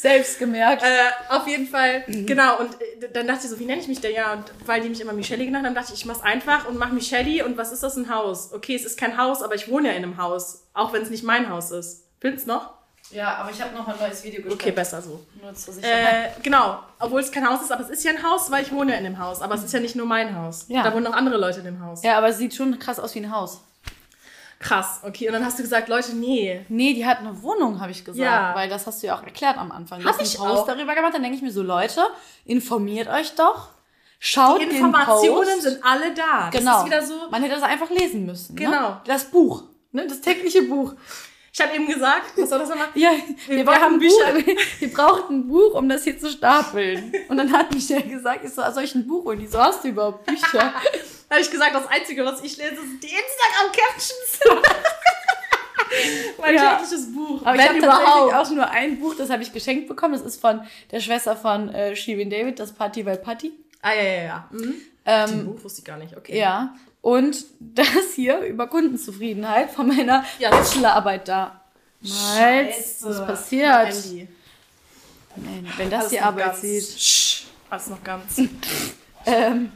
Speaker 1: Selbst gemerkt.
Speaker 2: Äh, auf jeden Fall,
Speaker 1: Mhm.
Speaker 2: genau. Und äh, dann dachte ich so, wie nenne ich mich denn? Ja, und weil die mich immer Michelle genannt haben, dachte ich, ich mach's einfach und mach Michelle. Und was ist das, ein Haus? Okay, es ist kein Haus, aber ich wohne ja in einem Haus. Auch wenn es nicht mein Haus ist. Findest noch?
Speaker 1: Ja, aber ich habe noch ein neues Video gestellt.
Speaker 2: Okay, besser so.
Speaker 1: Nur zur Sicherheit.
Speaker 2: Äh, genau. Obwohl es kein Haus ist, aber es ist ja ein Haus, weil ich wohne ja in dem Haus. Aber es ist ja nicht nur mein Haus.
Speaker 1: Ja.
Speaker 2: Da wohnen noch andere Leute in dem Haus.
Speaker 1: ja, aber es sieht schon krass aus wie ein Haus.
Speaker 2: Krass. Okay, und dann hast du gesagt, Leute, nee.
Speaker 1: Nee, die hat eine Wohnung, habe ich gesagt.
Speaker 2: Ja.
Speaker 1: Weil das hast du ja auch erklärt am Anfang. Du
Speaker 2: Hab
Speaker 1: hast
Speaker 2: ich
Speaker 1: Post
Speaker 2: auch.
Speaker 1: darüber gemacht. Dann denke ich mir so, Leute, informiert euch doch. Schaut
Speaker 2: Die
Speaker 1: den
Speaker 2: Informationen
Speaker 1: Post.
Speaker 2: sind alle da.
Speaker 1: Genau.
Speaker 2: Das ist wieder so.
Speaker 1: Man hätte das einfach lesen müssen.
Speaker 2: Genau.
Speaker 1: Ne? Das Buch. Ne? Das tägliche Buch.
Speaker 2: Ich habe eben gesagt, was soll das nochmal?
Speaker 1: Ja, wir,
Speaker 2: brauchen
Speaker 1: haben
Speaker 2: Bücher.
Speaker 1: Buch, *laughs* wir brauchten ein Buch, um das hier zu stapeln. Und dann hat Michelle gesagt, ich so, soll ich ein Buch holen? Die so, hast du überhaupt Bücher? *laughs*
Speaker 2: Da habe ich gesagt, das Einzige, was ich lese, sind die Instagram-Captions. *laughs* mein
Speaker 1: Ja.
Speaker 2: tägliches Buch.
Speaker 1: Aber ich
Speaker 2: Wenn
Speaker 1: habe
Speaker 2: überhaupt.
Speaker 1: tatsächlich auch nur ein Buch, das habe ich geschenkt bekommen. Das ist von der Schwester von äh, Shirin David, das Party by Party.
Speaker 2: Ah, ja, ja, ja. Mhm.
Speaker 1: Ähm,
Speaker 2: Buch wusste ich gar nicht, okay.
Speaker 1: Ja. Und *laughs* das hier über Kundenzufriedenheit von meiner
Speaker 2: Ja,
Speaker 1: Bachelorarbeit da. Malz, was passiert? Nein, wenn das
Speaker 2: Alles
Speaker 1: die Arbeit
Speaker 2: ganz.
Speaker 1: sieht.
Speaker 2: Sch, alles noch ganz. *laughs*
Speaker 1: Ähm,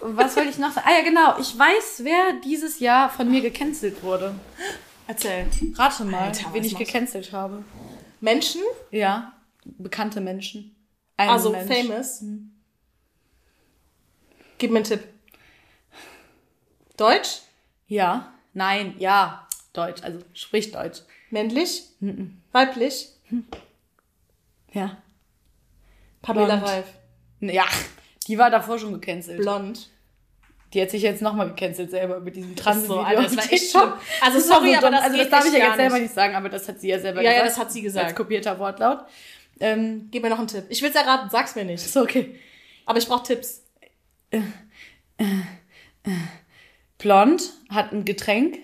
Speaker 1: was wollte ich noch sagen? Ah ja, genau. Ich weiß, wer dieses Jahr von mir gecancelt wurde.
Speaker 2: Erzähl.
Speaker 1: Rate mal,
Speaker 2: Alter,
Speaker 1: wen ich gecancelt habe.
Speaker 2: Menschen,
Speaker 1: Ja, bekannte Menschen. Ein
Speaker 2: also
Speaker 1: Mensch.
Speaker 2: famous. Gib mir einen Tipp. Deutsch?
Speaker 1: Ja, nein, ja. Deutsch, also sprich Deutsch.
Speaker 2: Männlich? Weiblich?
Speaker 1: Ja.
Speaker 2: Pamela
Speaker 1: Blond.
Speaker 2: Reif.
Speaker 1: Ja, die war davor schon gecancelt.
Speaker 2: Blond.
Speaker 1: Die hat sich jetzt nochmal gecancelt selber mit diesem trans
Speaker 2: so, Alter, das war echt schlimm. Also sorry,
Speaker 1: so
Speaker 2: aber das
Speaker 1: also das
Speaker 2: geht
Speaker 1: darf ich ja jetzt selber
Speaker 2: nicht.
Speaker 1: nicht sagen, aber das hat sie ja selber
Speaker 2: Ja, ja,
Speaker 1: gesagt.
Speaker 2: das hat sie gesagt.
Speaker 1: Als kopierter Wortlaut. Ähm,
Speaker 2: Gib mir noch einen Tipp. Ich will's erraten, sag's mir nicht.
Speaker 1: ist okay.
Speaker 2: Aber ich brauch Tipps.
Speaker 1: Blond hat ein Getränk,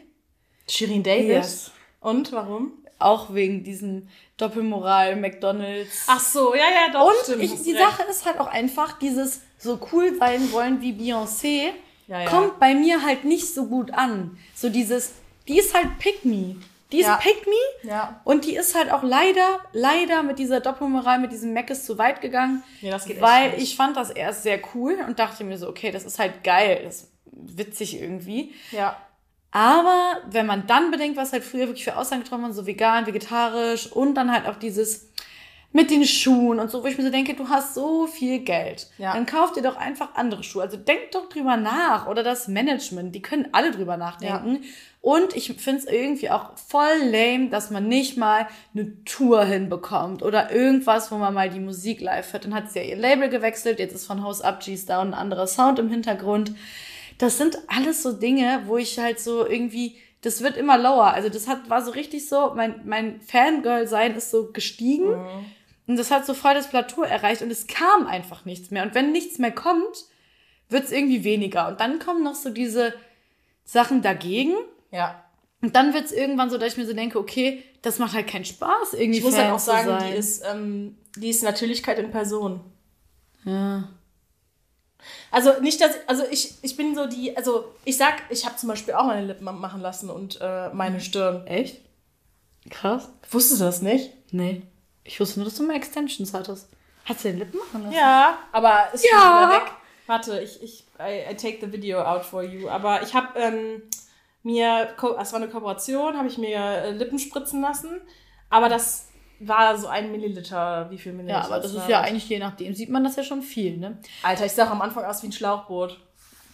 Speaker 2: Shirin David.
Speaker 1: Yes.
Speaker 2: Und warum?
Speaker 1: auch wegen diesem Doppelmoral McDonalds.
Speaker 2: Ach so, ja, ja, doch.
Speaker 1: Und
Speaker 2: stimmt,
Speaker 1: ich, die
Speaker 2: recht.
Speaker 1: Sache ist halt auch einfach, dieses so cool sein wollen wie Beyoncé
Speaker 2: Ja, ja.
Speaker 1: kommt bei mir halt nicht so gut an. So dieses, die ist halt Pick Me. Die ist
Speaker 2: Ja.
Speaker 1: Pick Me
Speaker 2: Ja.
Speaker 1: und die ist halt auch leider, leider mit dieser Doppelmoral, mit diesem Mac ist zu weit gegangen.
Speaker 2: Ja, das geht echt
Speaker 1: Weil
Speaker 2: nicht.
Speaker 1: ich fand das erst sehr cool und dachte mir so, okay, das ist halt geil, das witzig irgendwie.
Speaker 2: Ja.
Speaker 1: Aber wenn man dann bedenkt, was halt früher wirklich für Aussagen getroffen wurden, so vegan, vegetarisch und dann halt auch dieses mit den Schuhen und so, wo ich mir so denke, du hast so viel Geld.
Speaker 2: Ja.
Speaker 1: Dann kauf dir doch einfach andere Schuhe. Also denk doch drüber nach. Oder das Management, die können alle drüber nachdenken. Und ich finde es irgendwie auch voll lame, dass man nicht mal eine Tour hinbekommt oder irgendwas, wo man mal die Musik live hört. Dann hat sie ja ihr Label gewechselt, jetzt ist von Haus Up G's Down ein anderer Sound im Hintergrund. Das sind alles so Dinge, wo ich halt so irgendwie, das wird immer lower. Also das hat, war so richtig so, mein, mein Fangirl-Sein ist so gestiegen. Und das hat so voll das Plateau erreicht und es kam einfach nichts mehr. Und wenn nichts mehr kommt, wird es irgendwie weniger. Und dann kommen noch so diese Sachen dagegen.
Speaker 2: Ja.
Speaker 1: Und dann wird es irgendwann so, dass ich mir so denke, okay, das macht halt keinen Spaß, irgendwie
Speaker 2: Ich muss
Speaker 1: Fan
Speaker 2: halt auch sagen, die ist, ähm, die ist Natürlichkeit in Person.
Speaker 1: ja.
Speaker 2: Also nicht, dass also ich, ich bin so die, also ich sag, ich habe zum Beispiel auch meine Lippen machen lassen und äh, meine Stirn.
Speaker 1: Echt? Krass.
Speaker 2: Wusstest du das nicht?
Speaker 1: Nee. Ich wusste nur, dass du mal Extensions hattest. Hast du den Lippen machen lassen?
Speaker 2: Ja, aber ist schon
Speaker 1: Ja.
Speaker 2: wieder weg. Warte, ich, ich I, I take the video out for you. Aber ich habe ähm, mir, es war eine Kooperation, habe ich mir äh, Lippen spritzen lassen. Aber das war so ein Milliliter, wie viel Milliliter?
Speaker 1: Ja, aber das ist ja eigentlich, je nachdem, sieht man das ja schon viel, ne?
Speaker 2: Alter, ich sah am Anfang aus wie ein Schlauchboot.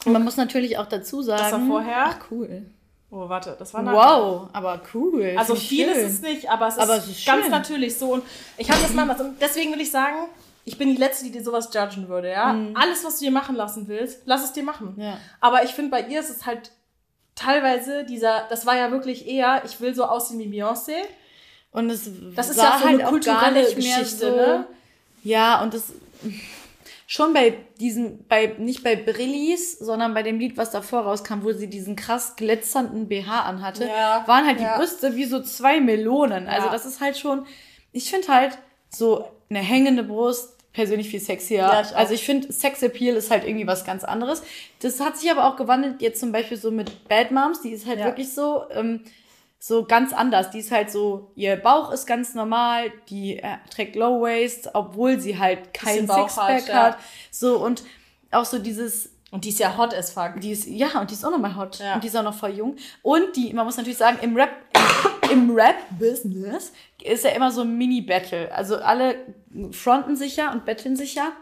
Speaker 1: Und man muss natürlich auch dazu sagen.
Speaker 2: Das war vorher?
Speaker 1: Ach, cool.
Speaker 2: Oh, warte, das war nachher.
Speaker 1: Wow, aber cool.
Speaker 2: Also
Speaker 1: Find ich
Speaker 2: viel
Speaker 1: schön.
Speaker 2: ist es nicht, aber es ist,
Speaker 1: Aber es ist
Speaker 2: ganz
Speaker 1: schön.
Speaker 2: natürlich so. Und ich habe das mal. Und deswegen will ich sagen, ich bin die Letzte, die dir sowas judgen würde, ja. Alles, was du dir machen lassen willst, lass es dir machen.
Speaker 1: Mhm. Ja.
Speaker 2: Aber ich finde, bei ihr ist es halt teilweise dieser, das war ja wirklich eher, ich will so aussehen wie Beyoncé.
Speaker 1: Und es
Speaker 2: Das ist
Speaker 1: war
Speaker 2: ja so eine
Speaker 1: halt auch gar
Speaker 2: kulturelle
Speaker 1: nicht mehr
Speaker 2: Geschichte,
Speaker 1: so,
Speaker 2: ne?
Speaker 1: Ja, und das schon bei diesem, bei, nicht bei Brillis, sondern bei dem Lied, was davor rauskam, wo sie diesen krass glitzernden BH anhatte,
Speaker 2: Ja,
Speaker 1: waren halt
Speaker 2: ja.
Speaker 1: die Brüste wie so zwei Melonen. Also
Speaker 2: Ja.
Speaker 1: das ist halt schon, ich finde halt so eine hängende Brust persönlich viel sexier.
Speaker 2: Ich
Speaker 1: also ich finde, Sexappeal ist halt irgendwie was ganz anderes. Das hat sich aber auch gewandelt, jetzt zum Beispiel so mit Bad Moms, die ist halt wirklich so, ähm, so ganz anders. Die ist halt so, ihr Bauch ist ganz normal, die äh, trägt Low Waist, obwohl sie halt kein Sixpack
Speaker 2: hat, ja.
Speaker 1: So und auch so dieses,
Speaker 2: Und die ist ja hot as fuck.
Speaker 1: die ist, ja, und die ist auch nochmal hot.
Speaker 2: Ja.
Speaker 1: Und die ist auch noch voll jung. Und die, man muss natürlich sagen, im Rap, *coughs* im, Rap-Business ist ja immer so ein Mini-Battle. Also alle fronten sich ja und battlen sich ja.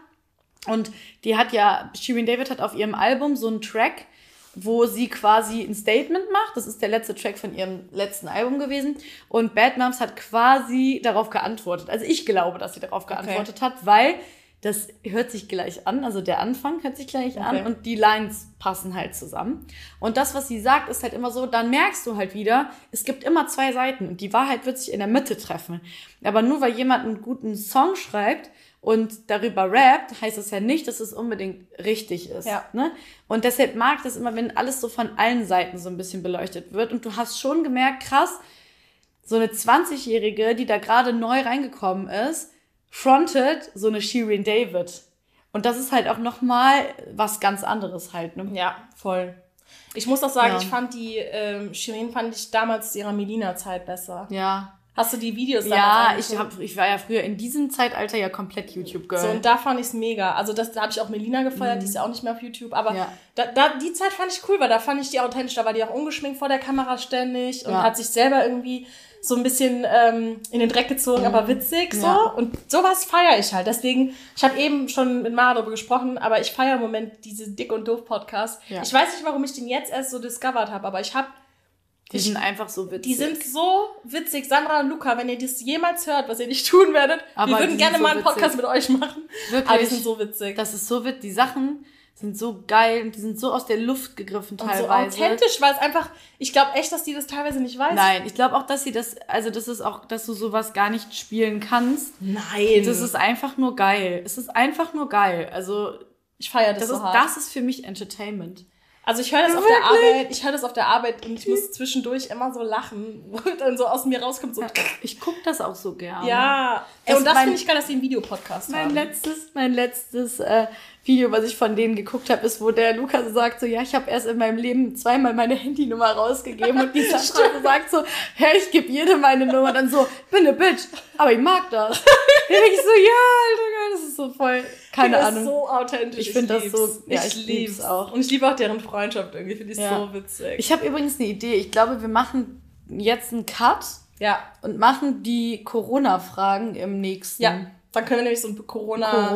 Speaker 1: Und die hat ja, Shirin David hat auf ihrem Album so einen Track, wo sie quasi ein Statement macht. Das ist der letzte Track von ihrem letzten Album gewesen. Und Bad Moms hat quasi darauf geantwortet. Also ich glaube, dass sie darauf geantwortet hat, weil das hört sich gleich an, also der Anfang hört sich gleich
Speaker 2: Okay.
Speaker 1: an und die Lines passen halt zusammen. Und das, was sie sagt, ist halt immer so, dann merkst du halt wieder, es gibt immer zwei Seiten und die Wahrheit wird sich in der Mitte treffen. Aber nur weil jemand einen guten Song schreibt und darüber rappt, heißt das ja nicht, dass es unbedingt richtig ist.
Speaker 2: Ja.
Speaker 1: Ne? Und deshalb mag das immer, wenn alles so von allen Seiten so ein bisschen beleuchtet wird und du hast schon gemerkt, krass, so eine 20-Jährige, die da gerade neu reingekommen ist, frontet so eine Shirin David. Und das ist halt auch nochmal was ganz anderes halt. Ne?
Speaker 2: Ja, voll. Ich muss auch sagen,
Speaker 1: Ja.
Speaker 2: ich fand die ähm, Shirin fand ich damals zu ihrer Melina-Zeit besser.
Speaker 1: Ja.
Speaker 2: Hast du die Videos
Speaker 1: Ja, ich, hab, ich war ja früher in diesem Zeitalter ja komplett YouTube-Girl.
Speaker 2: So, und da fand ich's mega. Also das, da habe ich auch Melina gefeiert, die ist ja auch nicht mehr auf YouTube. Aber
Speaker 1: Mhm. Ja.
Speaker 2: da, da, die Zeit fand ich cool, weil da fand ich die authentisch. Da war die auch ungeschminkt vor der Kamera ständig und
Speaker 1: Ja.
Speaker 2: hat sich selber irgendwie so ein bisschen ähm, in den Dreck gezogen, aber witzig so.
Speaker 1: Mhm. Ja.
Speaker 2: Und sowas feiere ich halt. Deswegen, ich habe eben schon mit Mara darüber gesprochen, aber ich feiere im Moment diese Dick und Doof Podcast. Ich weiß nicht, warum ich den jetzt erst so discovered habe, aber ich habe
Speaker 1: die sind einfach so witzig.
Speaker 2: die sind so witzig. Sandra und Luca, wenn ihr das jemals hört, was ihr nicht tun werdet,
Speaker 1: Aber
Speaker 2: wir
Speaker 1: die
Speaker 2: würden gerne
Speaker 1: so
Speaker 2: mal einen Podcast
Speaker 1: witzig.
Speaker 2: mit euch machen.
Speaker 1: Wirklich.
Speaker 2: Aber die sind so witzig.
Speaker 1: Das ist so witzig. Die Sachen sind so geil und die sind so aus der Luft gegriffen
Speaker 2: und so
Speaker 1: teilweise.
Speaker 2: authentisch, weil es einfach, ich glaube echt, dass die das teilweise nicht weiß.
Speaker 1: Nein, ich glaube auch, dass sie das, also das ist auch, dass du sowas gar nicht spielen kannst.
Speaker 2: Nein.
Speaker 1: Das ist einfach nur geil. Es ist einfach nur geil. Also
Speaker 2: ich feiere das,
Speaker 1: das
Speaker 2: so
Speaker 1: ist,
Speaker 2: hart.
Speaker 1: das ist für mich Entertainment.
Speaker 2: Also ich höre das auf der Arbeit, ich höre das auf der Arbeit und ich muss zwischendurch immer so lachen, *laughs* wo dann so aus mir rauskommt so,
Speaker 1: Ich gucke das auch so gerne.
Speaker 2: ja. Ey, und das finde ich geil, dass die einen Videopodcast
Speaker 1: Mein
Speaker 2: haben.
Speaker 1: letztes, mein letztes äh, Video, was ich von denen geguckt habe, ist, wo der Lukas sagt, so ja, ich habe erst in meinem Leben zweimal meine Handynummer rausgegeben und die *laughs* Sandra sagt so, ja, ich gebe jedem meine Nummer, dann so, bin ne Bitch, aber ich mag das. *laughs* Ich so, ja, Alter, das ist so voll, keine
Speaker 2: das
Speaker 1: Ahnung.
Speaker 2: ist so authentisch.
Speaker 1: Ich find das so- ja,
Speaker 2: ich
Speaker 1: ich
Speaker 2: lieb's
Speaker 1: lieb's auch.
Speaker 2: Und ich liebe auch deren Freundschaft irgendwie, finde ich
Speaker 1: Ja.
Speaker 2: so witzig.
Speaker 1: Ich habe übrigens eine Idee. Ich glaube, wir machen jetzt einen Cut
Speaker 2: ja,
Speaker 1: und machen die Corona-Fragen im nächsten.
Speaker 2: ja. Dann können wir nämlich so einen Corona-Podcast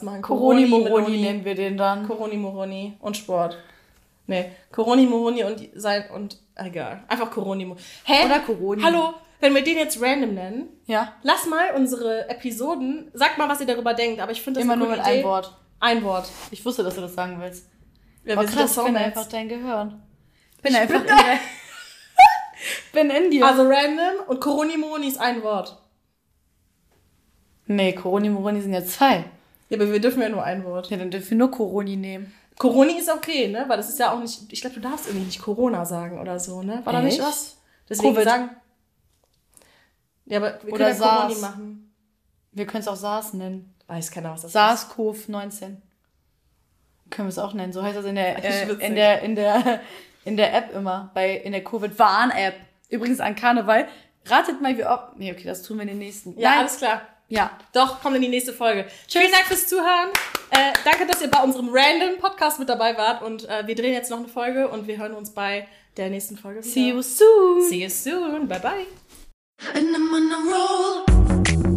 Speaker 1: Coroni.
Speaker 2: machen.
Speaker 1: Coroni Moroni nennen wir den dann.
Speaker 2: Coroni Moroni und Sport. Nee, Coroni Moroni und sein und egal. Einfach Coroni Moroni. Hä?
Speaker 1: Oder Coroni.
Speaker 2: Hallo, wenn wir den jetzt random nennen,
Speaker 1: Ja.
Speaker 2: lass mal unsere Episoden, sagt mal, was ihr darüber denkt, aber ich finde das
Speaker 1: Immer nur mit einem. Wort.
Speaker 2: Ein Wort.
Speaker 1: Ich wusste, dass du das sagen willst.
Speaker 2: Ja,
Speaker 1: Oh, krass, ich bin einfach dein Gehirn. Bin
Speaker 2: Ich
Speaker 1: einfach
Speaker 2: bin
Speaker 1: in der, *laughs* bin in dir.
Speaker 2: Also random und Coroni Moroni ist ein Wort.
Speaker 1: nee, Coroni Moroni sind ja zwei.
Speaker 2: Ja, aber wir dürfen ja nur ein Wort.
Speaker 1: Ja, dann dürfen wir nur Coroni nehmen.
Speaker 2: Coroni ist okay, ne? Weil das ist ja auch nicht, ich glaube, du darfst irgendwie nicht Corona sagen oder so, ne? War da nicht
Speaker 1: Echt?
Speaker 2: was? Deswegen
Speaker 1: Covid.
Speaker 2: sagen. Ja, aber wir
Speaker 1: Oder
Speaker 2: können ja Coroni
Speaker 1: SARS.
Speaker 2: machen.
Speaker 1: Wir können es auch SARS nennen.
Speaker 2: Weiß keiner, was das ist.
Speaker 1: SARS-CoV-19. Können wir es auch nennen. So heißt das in der, äh, in der, in der, *laughs* in der App immer. Bei, in der Covid-Warn-App. Übrigens an Karneval. Ratet mal, wie oft. Nee, okay, das tun wir in den nächsten.
Speaker 2: Ja,
Speaker 1: Nein.
Speaker 2: alles klar.
Speaker 1: Ja.
Speaker 2: Doch, kommt in die nächste Folge. Vielen Dank fürs Zuhören. Äh, danke, dass ihr bei unserem random Podcast mit dabei wart. Und äh, wir drehen jetzt noch eine Folge und wir hören uns bei der nächsten Folge wieder.
Speaker 1: See you soon.
Speaker 2: See you soon. Bye bye.
Speaker 3: And I'm on a roll.